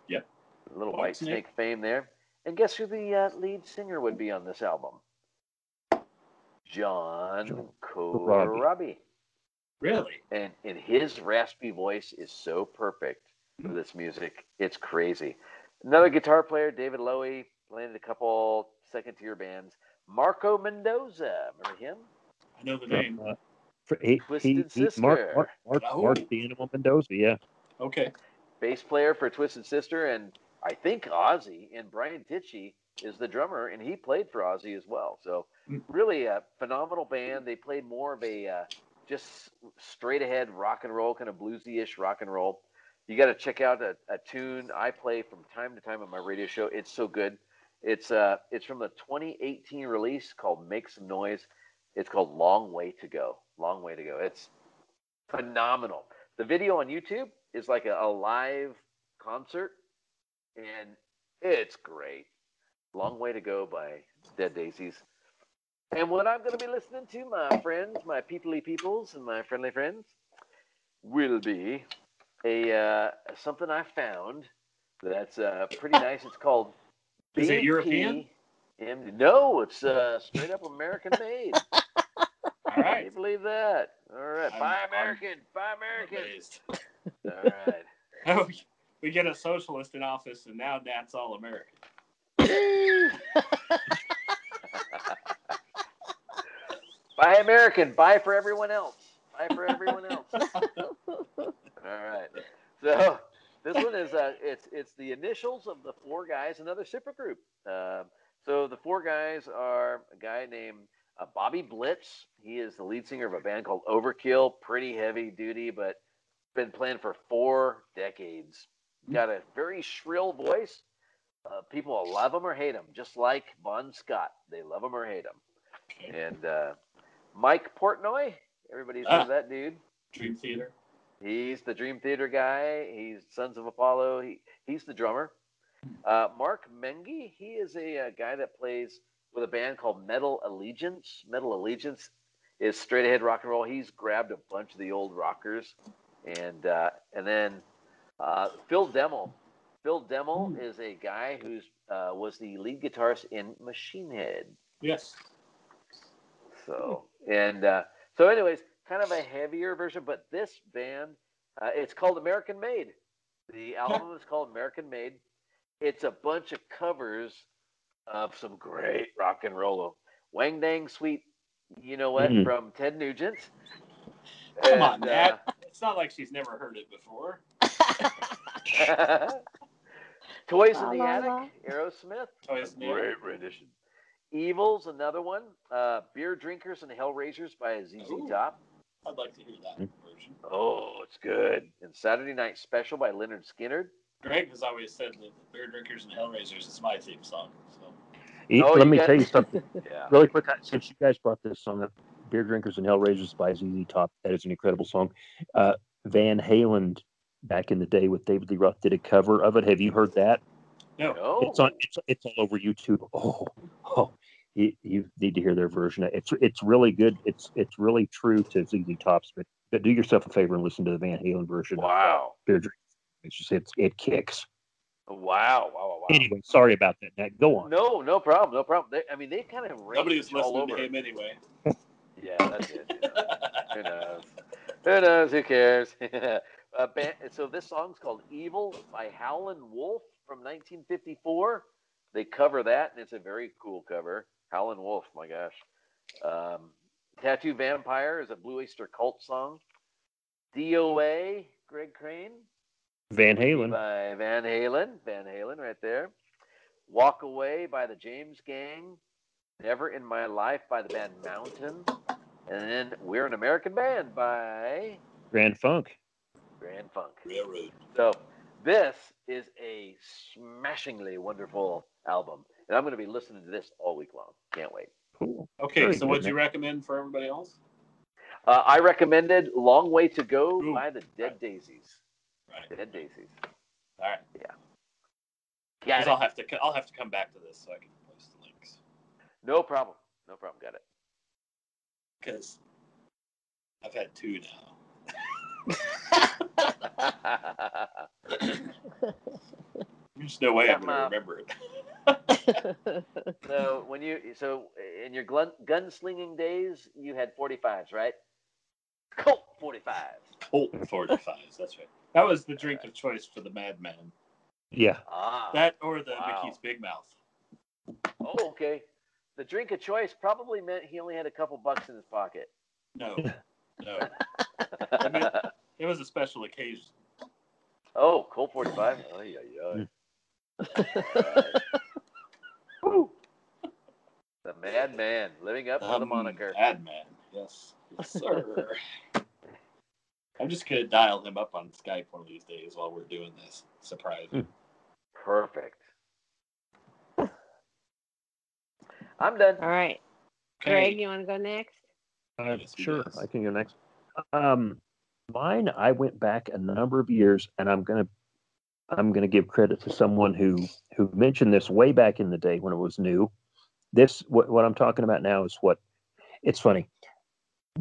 Yep. A little White White Snake. Snake fame there. And guess who the uh, lead singer would be on this album? John John Corabi. Really? And, and his raspy voice is so perfect for this music. It's crazy. Another guitar player, David Lowy, in a couple second tier bands. Marco Mendoza. Remember him? I know the name. Uh, for- he, he, Twisted he, Mark, Sister. Mark, Mark, Oh. Mark the Animal Mendoza, yeah. Okay. bass player for Twisted Sister, and I think Ozzy and Brian Tichy is the drummer, and he played for Ozzy as well. So Mm. really a phenomenal band. They played more of a uh, just straight ahead rock and roll, kind of bluesy-ish rock and roll. You got to check out a, a tune I play from time to time on my radio show. It's so good. It's uh it's from the 2018 release called Make Some Noise. It's called Long Way to Go. Long Way to Go. It's phenomenal. The video on YouTube is like a, a live concert, and it's great. Long Way to Go by Dead Daisies. And what I'm going to be listening to, my friends, my peoply peoples, and my friendly friends, will be a uh, something I found that's uh, pretty nice. It's called Is it European? BPM. No, it's uh, straight up American made. (laughs) All Can you believe that? All right, I'm- buy I'm American, buy American. Amazed. All right. (laughs) Oh, we get a socialist in office, and now that's all American. (laughs) Buy American, buy for everyone else. Buy for everyone else. (laughs) All right. So this one is uh, it's it's the initials of the four guys, another super group. Um, so the four guys are a guy named uh, Bobby Blitz. He is the lead singer of a band called Overkill. Pretty heavy duty, but been playing for four decades. Got a very shrill voice. Uh, people love him or hate him, just like Bon Scott. They love him or hate him. And uh, Mike Portnoy, everybody's heard Ah. of that dude. Dream Theater. He's the Dream Theater guy. He's Sons of Apollo. He he's the drummer. Uh, Mark Menghi, he is a, uh guy that plays with a band called Metal Allegiance. Metal Allegiance is straight ahead rock and roll. He's grabbed a bunch of the old rockers, and uh, and then uh, Phil Demmel. Phil Demmel is a guy who's uh, was the lead guitarist in Machine Head. Yes. So and uh, so, anyways, kind of a heavier version, but this band, uh, it's called American Made. The album is called American Made. It's a bunch of covers of some great rock and roll. Wang Dang Sweet, you know what, Mhm. from Ted Nugent. Come on, And, Nat. It's not like she's never heard it before. uh, (laughs) (laughs) Toys La, in the la, Attic, la. Aerosmith. Oh, it's new. Great rendition. Evil's another one. Uh, Beer Drinkers and Hellraisers by ZZ Ooh. Top. I'd like to hear that version. Oh, it's good. And Saturday Night Special by Lynyrd Skynyrd. Greg has always said that Beer Drinkers and Hellraisers is my theme song. So He- Oh, let you me got- tell you something (laughs) Yeah. really quick. Since you guys brought this song up, Beer Drinkers and Hellraisers by ZZ Top, that is an incredible song. Uh, Van Halen, back in the day with David Lee Roth, did a cover of it. Have you heard that? no, No. It's on. It's, it's all over YouTube. Oh, oh, you, you need to hear their version. It's it's really good. It's it's really true to ZZ Tops, but, but do yourself a favor and listen to the Van Halen version. of, Wow. Beer Drinkers. It's just it's it kicks. Wow. Wow. Wow. wow. Anyway, sorry about that. Nat, go on. No, no problem. No problem. They, I mean, they kind of nobody range was all listening over. to him anyway. (laughs) Yeah, that's it. you know. Who knows? Who knows? Who cares? (laughs) uh, ban- so this song's called "Evil" by Howlin' Wolf from 1954. They cover that, and it's a very cool cover. Howlin' Wolf, my gosh. Um, "Tattoo Vampire" is a Blue Oyster Cult song. DOA, Greg Crane. Van Halen. by Van Halen. Van Halen, right there. Walk Away by the James Gang. Never in My Life by the band Mountain. And then We're an American Band by Grand Funk. Grand Funk. Railroad. So this is a smashingly wonderful album. And I'm going to be listening to this all week long. Can't wait. Cool. Okay, Very so what'd you recommend for everybody else? Uh, I recommended Long Way to Go Ooh. by the Dead Daisies. Right. Dead Daisies. All right. Yeah. Yeah. I'll have to I'll have to come back to this so I can post the links No problem. No problem. Got it. because I've had two now. (laughs) (laughs) There's no way I'm going to up. remember it. (laughs) so when you so in your gun gunslinging days, you had 45s, right? Colt 45s. Colt 45s. That's right. That was the drink of choice for the madman. Yeah. Ah. That or the Wow. Mickey's Big Mouth. oh, okay. The drink of choice probably meant he only had a couple bucks in his pocket. No, (laughs) no. (laughs) mean- It was a special occasion. oh, Colt 45. Oh, yeah, yeah. Woo. The madman living up to the Um, moniker. Madman. Yes. Yes, sir. (laughs) I'm just going to dial him up on Skype one of these days while we're doing this. Surprise. Perfect. (laughs) I'm done. All right. Okay. Greg, you want to go next? Uh, Yes, sure, does. I can go next. Um, mine, I went back a number of years, and I'm gonna, I'm gonna give credit to someone who who mentioned this way back in the day when it was new. This, what, what I'm talking about now, is what. It's funny.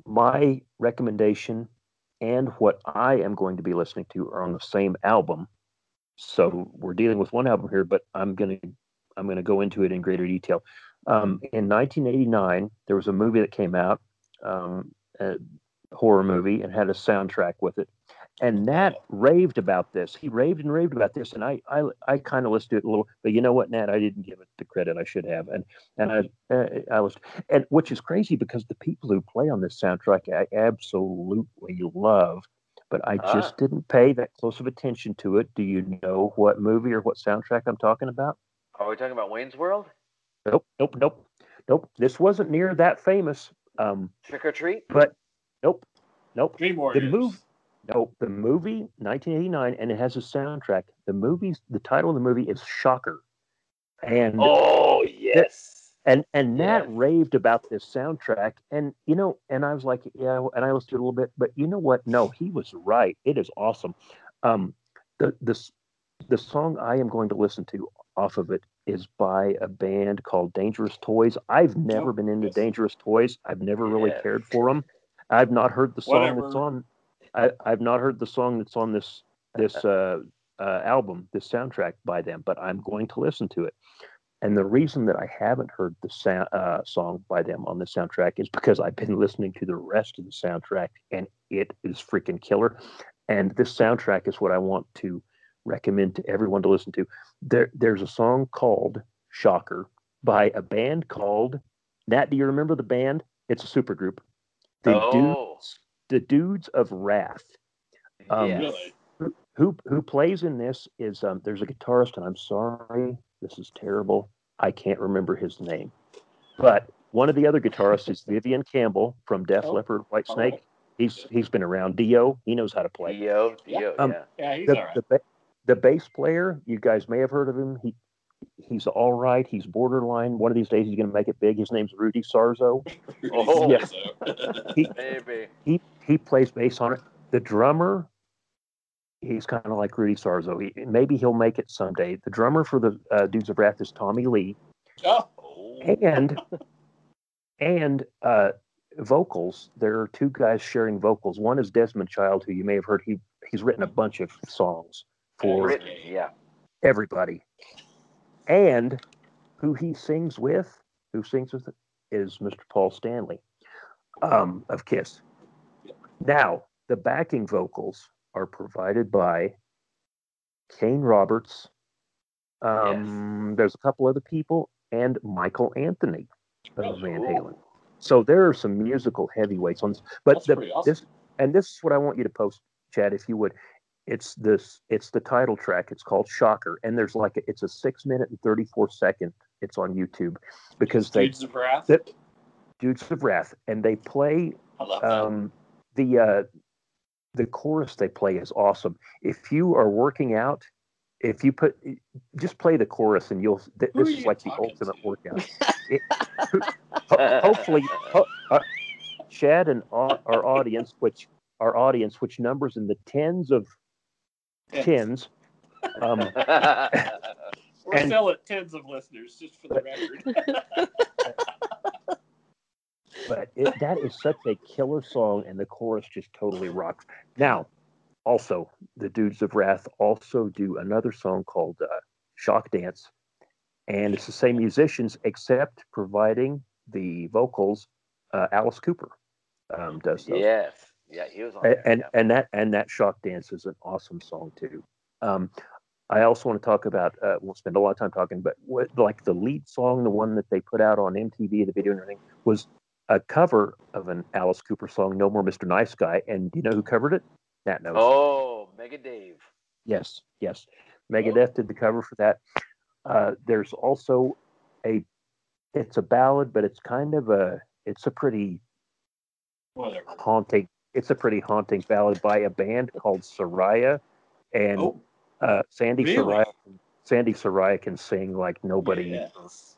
My recommendation and what I am going to be listening to are on the same album, so we're dealing with one album here, but I'm gonna, I'm gonna go into it in greater detail. Um, in 1989, there was a movie that came out um, a horror movie and had a soundtrack with it. And Nat raved about this. He raved and raved about this, and I I, I kind of listened to it a little. But you know what, Nat, I didn't give it the credit I should have, and and I uh, I was and which is crazy because the people who play on this soundtrack I absolutely love, but I just Ah. didn't pay that close of attention to it. Do you know what movie or what soundtrack I'm talking about? Are we talking about Wayne's World? Nope, nope, nope, nope. This wasn't near that famous. Um, Trick or Treat? but nope, nope. Dream Warriors. move- No, the movie 1989, and it has a soundtrack. The movie's the title of the movie is Shocker, and Oh, yes. and and Nat yes. raved about this soundtrack, and you know, and I was like, yeah, and I listened to it a little bit, but you know what? No, he was right. It is awesome. Um, the this the song I am going to listen to off of it is by a band called Dangerous Toys. I've never Oh, been into yes. Dangerous Toys. I've never really Yes. cared for them. I've not heard the song that's on. I, I've not heard the song that's on this this (laughs) uh, uh, album, this soundtrack by them, but I'm going to listen to it. And the reason that I haven't heard the uh, song by them on the soundtrack is because I've been listening to the rest of the soundtrack, and it is freaking killer. And this soundtrack is what I want to recommend to everyone to listen to. There, there's a song called "Shocker" by a band called Nat. Do you remember the band? It's a supergroup. The Oh. dudes, the dudes of Wrath um, yes. Who who who plays in this is um there's a guitarist and I'm sorry this is terrible I can't remember his name but one of the other guitarists is Vivian Campbell from Def Oh. Leppard White Oh. Snake he's he's been around Dio he knows how to play Dio, Dio, Um, yeah. Yeah, he's the, all right. the, the bass player you guys may have heard of him he he's all right he's borderline one of these days he's going to make it big his name's Rudy Sarzo (laughs) Oh. Yeah. He- Maybe. he he plays bass on it. The drummer, he's kind of like Rudy Sarzo. He, maybe he'll make it someday. The drummer for the uh, Dudes of Wrath is Tommy Lee, oh, Oh. and and uh, vocals. There are two guys sharing vocals. One is Desmond Child, who you may have heard. He he's written a bunch of songs for Written, yeah. everybody, and who he sings with, who sings with, is Mr. Paul Stanley um, of Kiss. Now, the backing vocals are provided by Kane Roberts. Um, There's a couple other people and Michael Anthony of Van. Halen. So there are some musical heavyweights on this. But the, awesome. this and this is what I want you to post, Chad, if you would. It's this it's the title track. It's called Shocker, and there's like a, it's a six minute and thirty four second. It's on YouTube because they Dudes of Wrath. that- Dudes of Wrath, and they play I love that. um, the uh, the chorus they play is awesome. If you are working out, if you put just play the chorus, and you'll th- this is you like the ultimate to? workout. (laughs) It- ho- hopefully, ho- uh, Chad and au- our audience, which our audience, which numbers in the tens of Tens. tens. Um, (laughs) We're and- still at tens of listeners, just for the record. (laughs) but it, that is such a killer song, and the chorus just totally rocks. Now, also, the Dudes of Wrath also do another song called uh, Shock Dance, and it's the same musicians except providing the vocals. Uh, Alice Cooper um, does those. yes. Yeah, he was on and there. and, yeah. and that and that shock dance is an awesome song too. Um, I also want to talk about. Uh, we'll spend a lot of time talking, but what, like the lead song, the one that they put out on MTV, the video and everything, was a cover of an Alice Cooper song, "No More Mr. Nice Guy." And do you know who covered it? Nat knows. Oh, Mega Dave. Yes, yes. Megadeth did the cover for that. Uh, there's also a. It's a ballad, but it's kind of a. It's a pretty Whatever. haunting. It's a pretty haunting ballad by a band called Saraya, and Oh, uh, Sandy really? Saraya. Sandi Saraya can sing like nobody. yes.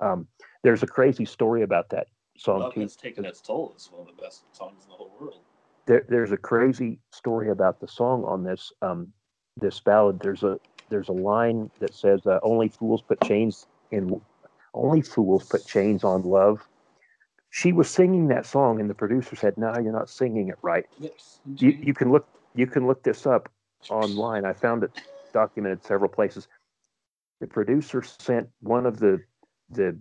Um, there's a crazy story about that song Love too. has taken its toll. It's one of the best songs in the whole world. There, there's a crazy story about the song on this um, this ballad. There's a there's a line that says, uh, "Only fools put chains in, only fools put chains on love." She was singing that song, and the producer said, "No, you're not singing it right." Yes. you, you can look you can look this up online. I found it documented several places. The producer sent one of the the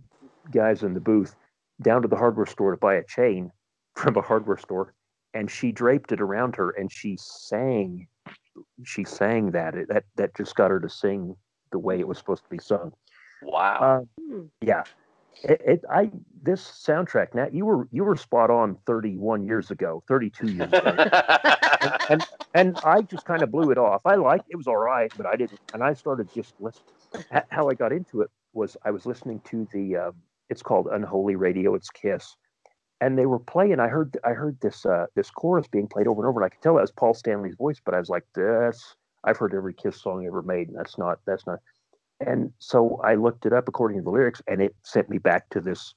guys in the booth down to the hardware store to buy a chain from a hardware store, and she draped it around her and she sang. She sang that it, that that just got her to sing the way it was supposed to be sung. Wow. Uh, Hmm. yeah, it, it. I this soundtrack. Nat, you were you were spot on. Thirty one years ago, thirty two years ago (laughs) and and I just kind of blew it off. I liked it was all right, but I didn't. And I started just listening. How I got into it was I was listening to the. Uh, it's called Unholy Radio. It's Kiss, and they were playing. I heard I heard this uh, this chorus being played over and over, and I could tell that was Paul Stanley's voice. But I was like, "This I've heard every Kiss song ever made, and that's not that's not." And so I looked it up according to the lyrics, and it sent me back to this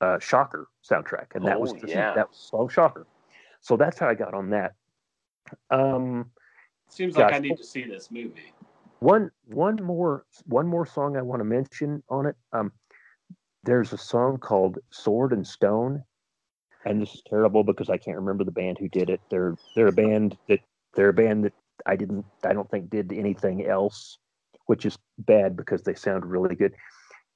uh, Shocker soundtrack, and that was Oh, the, yeah. that was song Shocker. So that's how I got on that. Um, Seems like I need to see this movie. one one more one more song I want to mention on it. Um, there's a song called "Sword and Stone," and this is terrible because I can't remember the band who did it. They're they're a band that they're a band that I didn't I don't think did anything else, which is bad because they sound really good.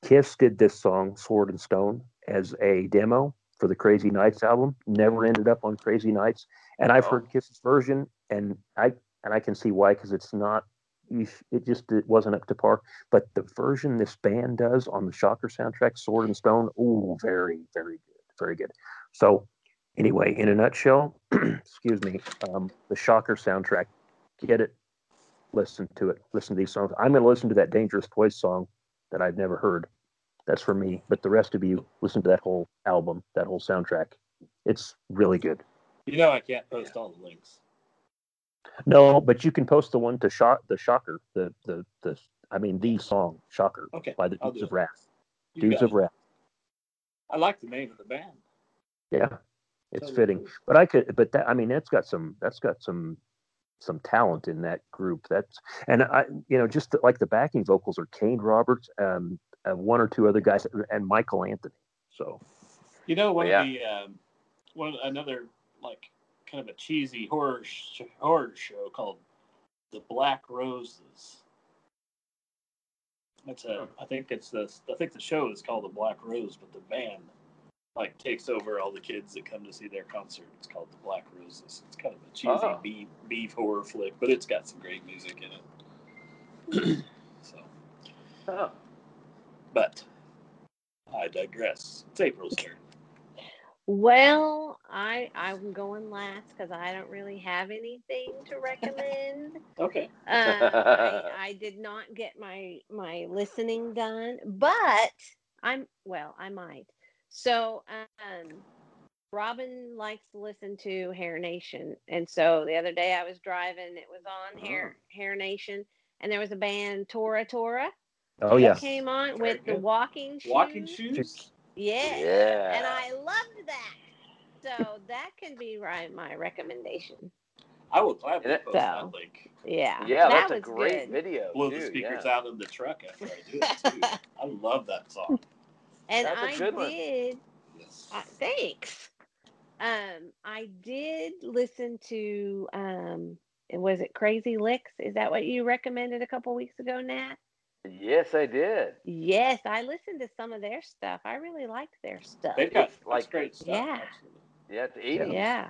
Kiss did this song "Sword and Stone" as a demo for the Crazy Nights album. Never ended up on Crazy Nights, and I've Oh. heard Kiss's version, and I and I can see why because it's not it just it wasn't up to par. But the version this band does on the Shocker soundtrack, Sword and Stone, oh, very, very good, very good. So, anyway, in a nutshell, (clears throat) excuse me, um, the Shocker soundtrack, get it, listen to it, listen to these songs. I'm going to listen to that Dangerous Toys song that I've never heard. That's for me. But the rest of you, listen to that whole album, that whole soundtrack. It's really good. You know I can't post all the links. No, but you can post the one to shock the Shocker, the the the. I mean, the song Shocker Okay, by the Dudes of. Wrath. You Dudes of. Wrath. I like the name of the band. Yeah, it's Totally fitting. cool. But I could, but that I mean, that's got some that's got some some talent in that group. That's and I, you know, just the, like the backing vocals are Kane Roberts, um, uh, one or two other guys, and Michael Anthony. So You know, one Yeah. of the um, one another like kind of a cheesy horror sh- horror show called The Black Roses. That's a. I think it's the. I think the show is called The Black Rose, but the band like takes over all the kids that come to see their concert. It's called The Black Roses. It's kind of a cheesy Oh. beef, beef horror flick, but it's got some great music in it. (clears throat) so, Oh. but I digress. It's April's turn. Well, I I'm going last because I don't really have anything to recommend. (laughs) Okay. Uh, (laughs) I, I did not get my my listening done, but I'm well. I might. So um, Robin likes to listen to Hair Nation, and so the other day I was driving. It was on Hair Hair Nation, and there was a band Tora Tora. Oh yeah. came on Very with the walking shoes. Walking shoes. Yes. Yeah. And I loved that. So that can be right, my recommendation. I will gladly And post So. that link. Yeah. Yeah, that that's a was great good. video. Blow too, the speakers yeah. out of the truck after I do it too. (laughs) I love that song. And That's a I good one. did. Yes. Uh, thanks. Um, I did listen to. Um, was it Crazy Lixx? Is that what you recommended a couple weeks ago, Nat? Yes, I did. Yes, I listened to some of their stuff. I really liked their stuff. They've got like like- great stuff. Yeah. Absolutely. Yeah, it's 80s Yeah.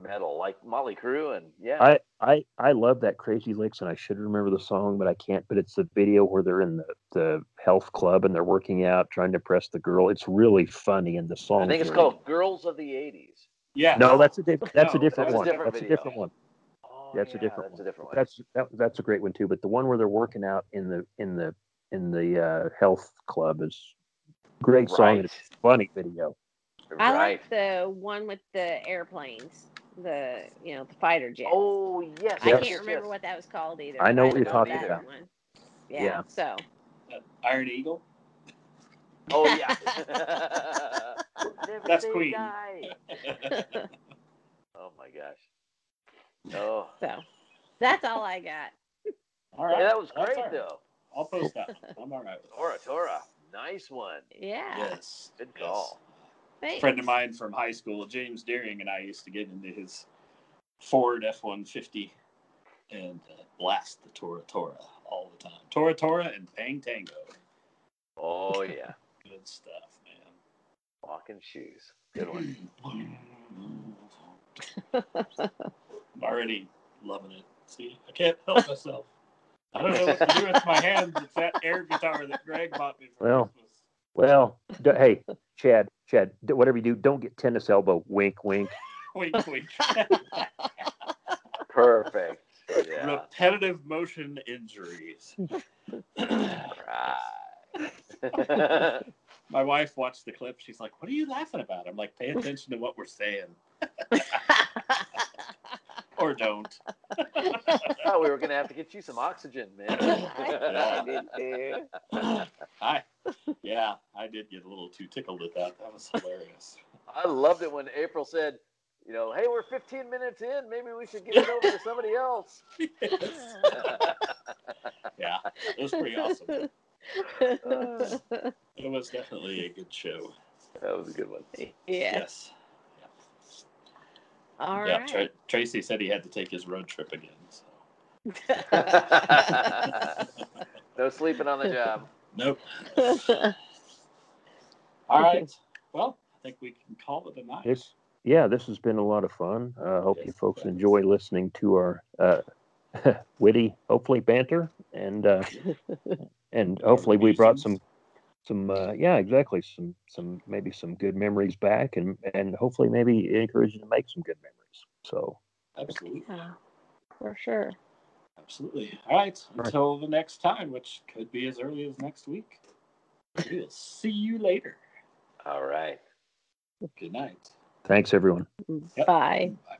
Metal, like Mötley Crüe, and yeah. I, I I love that Crazy Lixx, and I should remember the song, but I can't. But it's the video where they're in the, the health club and they're working out, trying to impress the girl. It's really funny, and the song. I think it's called Girls of the 80s. Yeah. No, that's a diff- that's No, a different that's a one. different that's a different one. Oh, That's a different That's one. a different one. That's that, that's a great one too. But the one where they're working out in the in the in the uh, health club is great song. Right. and It's a funny video. I right. like the one with the airplanes, the you know the fighter jets. Oh, yes. I Yes. can't remember what that was called either. I know what you're talking about. Yeah, Yeah. So Uh, Iron Eagle. Oh, yeah. (laughs) (laughs) That's say Queen. (laughs) Oh, my gosh. Oh. so that's all I got. all right. Yeah, that was great, all right. though. I'll post that. I'm all right with Tora, Tora. Nice one. Yeah. Yes. Good yes. Call. Thanks. Friend of mine from high school, James Deering, and I used to get into his Ford F 150 and uh, blast the Tora Tora all the time. Tora Tora and Bang Tango. Oh, yeah. (laughs) Good stuff, man. Walking shoes. Good one. (laughs) I'm already loving it. See, I can't help myself. I don't know what to do with my hands. It's that air guitar that Greg bought me for Well. Christmas. Well, d- hey, Chad, Chad, whatever you do, don't get tennis elbow. Wink, wink. (laughs) Wink, wink. (laughs) Perfect. Yeah. Repetitive motion injuries. Right. (laughs) My wife watched the clip. She's like, "What are you laughing about?" I'm like, "Pay attention to what we're saying, or don't." (laughs) oh, we were gonna have to get you some oxygen, man. (laughs) I did (laughs) too. Hi. Yeah, I did get a little too tickled at that. That was hilarious. I loved it when April said, you know, hey, we're 15 minutes in. Maybe we should give it over to somebody else. yeah, it was pretty awesome. Uh, It was definitely a good show. that was a good one. yes. Yes. All yeah. right. Tra- Tracy said he had to take his road trip again. So. (laughs) no sleeping on the job. Nope. (laughs) All right. Well, I think we can call it a night. This, yeah, this has been a lot of fun. I hope Yes, you folks it enjoy listening to our uh, (laughs) witty, hopefully banter, and uh, and hopefully we brought some some uh, yeah, exactly some some maybe some good memories back, and and hopefully maybe encourage you to make some good memories. So Absolutely. Yeah, for sure. Absolutely. All right. right. Until the next time, which could be as early as next week. We'll see you later. All right. Good night. thanks everyone. Yep. Bye. Bye.